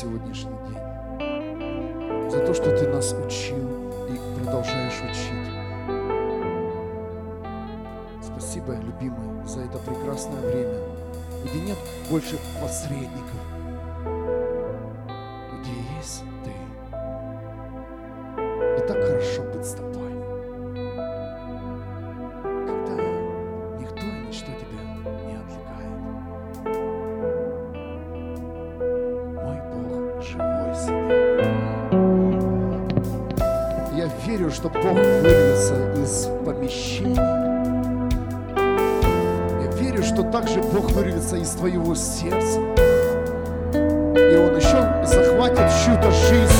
сегодняшний день. За то, что ты нас учил и продолжаешь учить. Спасибо, любимый, за это прекрасное время, где нет больше посредников, Я верю, что Бог вырвется из помещений. Я верю, что также Бог вырвется из твоего сердца. И Он еще захватит чью-то жизнь,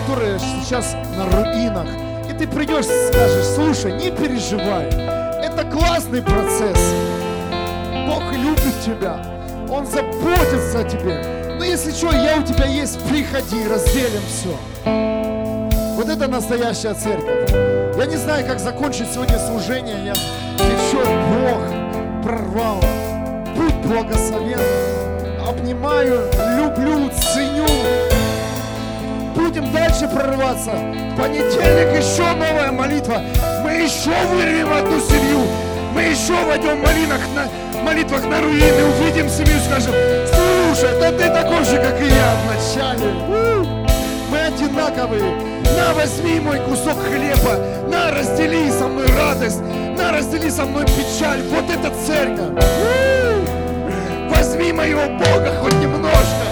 которая сейчас на руинах. И ты придешь и скажешь, слушай, не переживай. Это классный процесс. Бог любит тебя. Он заботится о тебе. Но если что, я у тебя есть, приходи, разделим все. Вот это настоящая церковь. Я не знаю, как закончить сегодня служение. Я течет Бог прорвал. Будь благословен. Обнимаю, люблю, ценю. Будем дальше прорываться. Понедельник еще новая молитва. Мы еще вырвем одну семью. Мы еще войдем в молитвах на, молитвах на руины. Увидим семью и скажем, слушай, да ты такой же, как и я в начале. У, Мы одинаковые. На, возьми мой кусок хлеба, на, раздели со мной радость, на, раздели со мной печаль. Вот это церковь. Возьми моего Бога хоть немножко.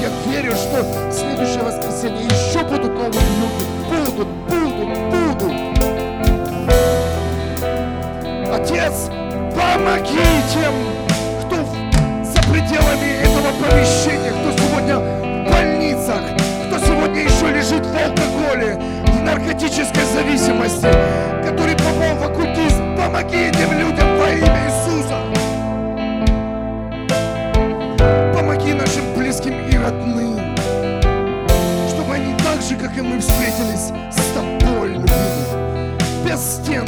Я верю, что в следующее воскресенье еще будут новые люди. Будут, помоги тем, кто за пределами этого помещения, кто сегодня в больницах, кто сегодня еще лежит в алкоголе, в наркотической зависимости, который попал в оккультизм. Помоги этим людям во имя Иисуса. Помоги нашим близким и родным, чтобы они так же, как и мы, встретились с тобой, любимый. Без стен,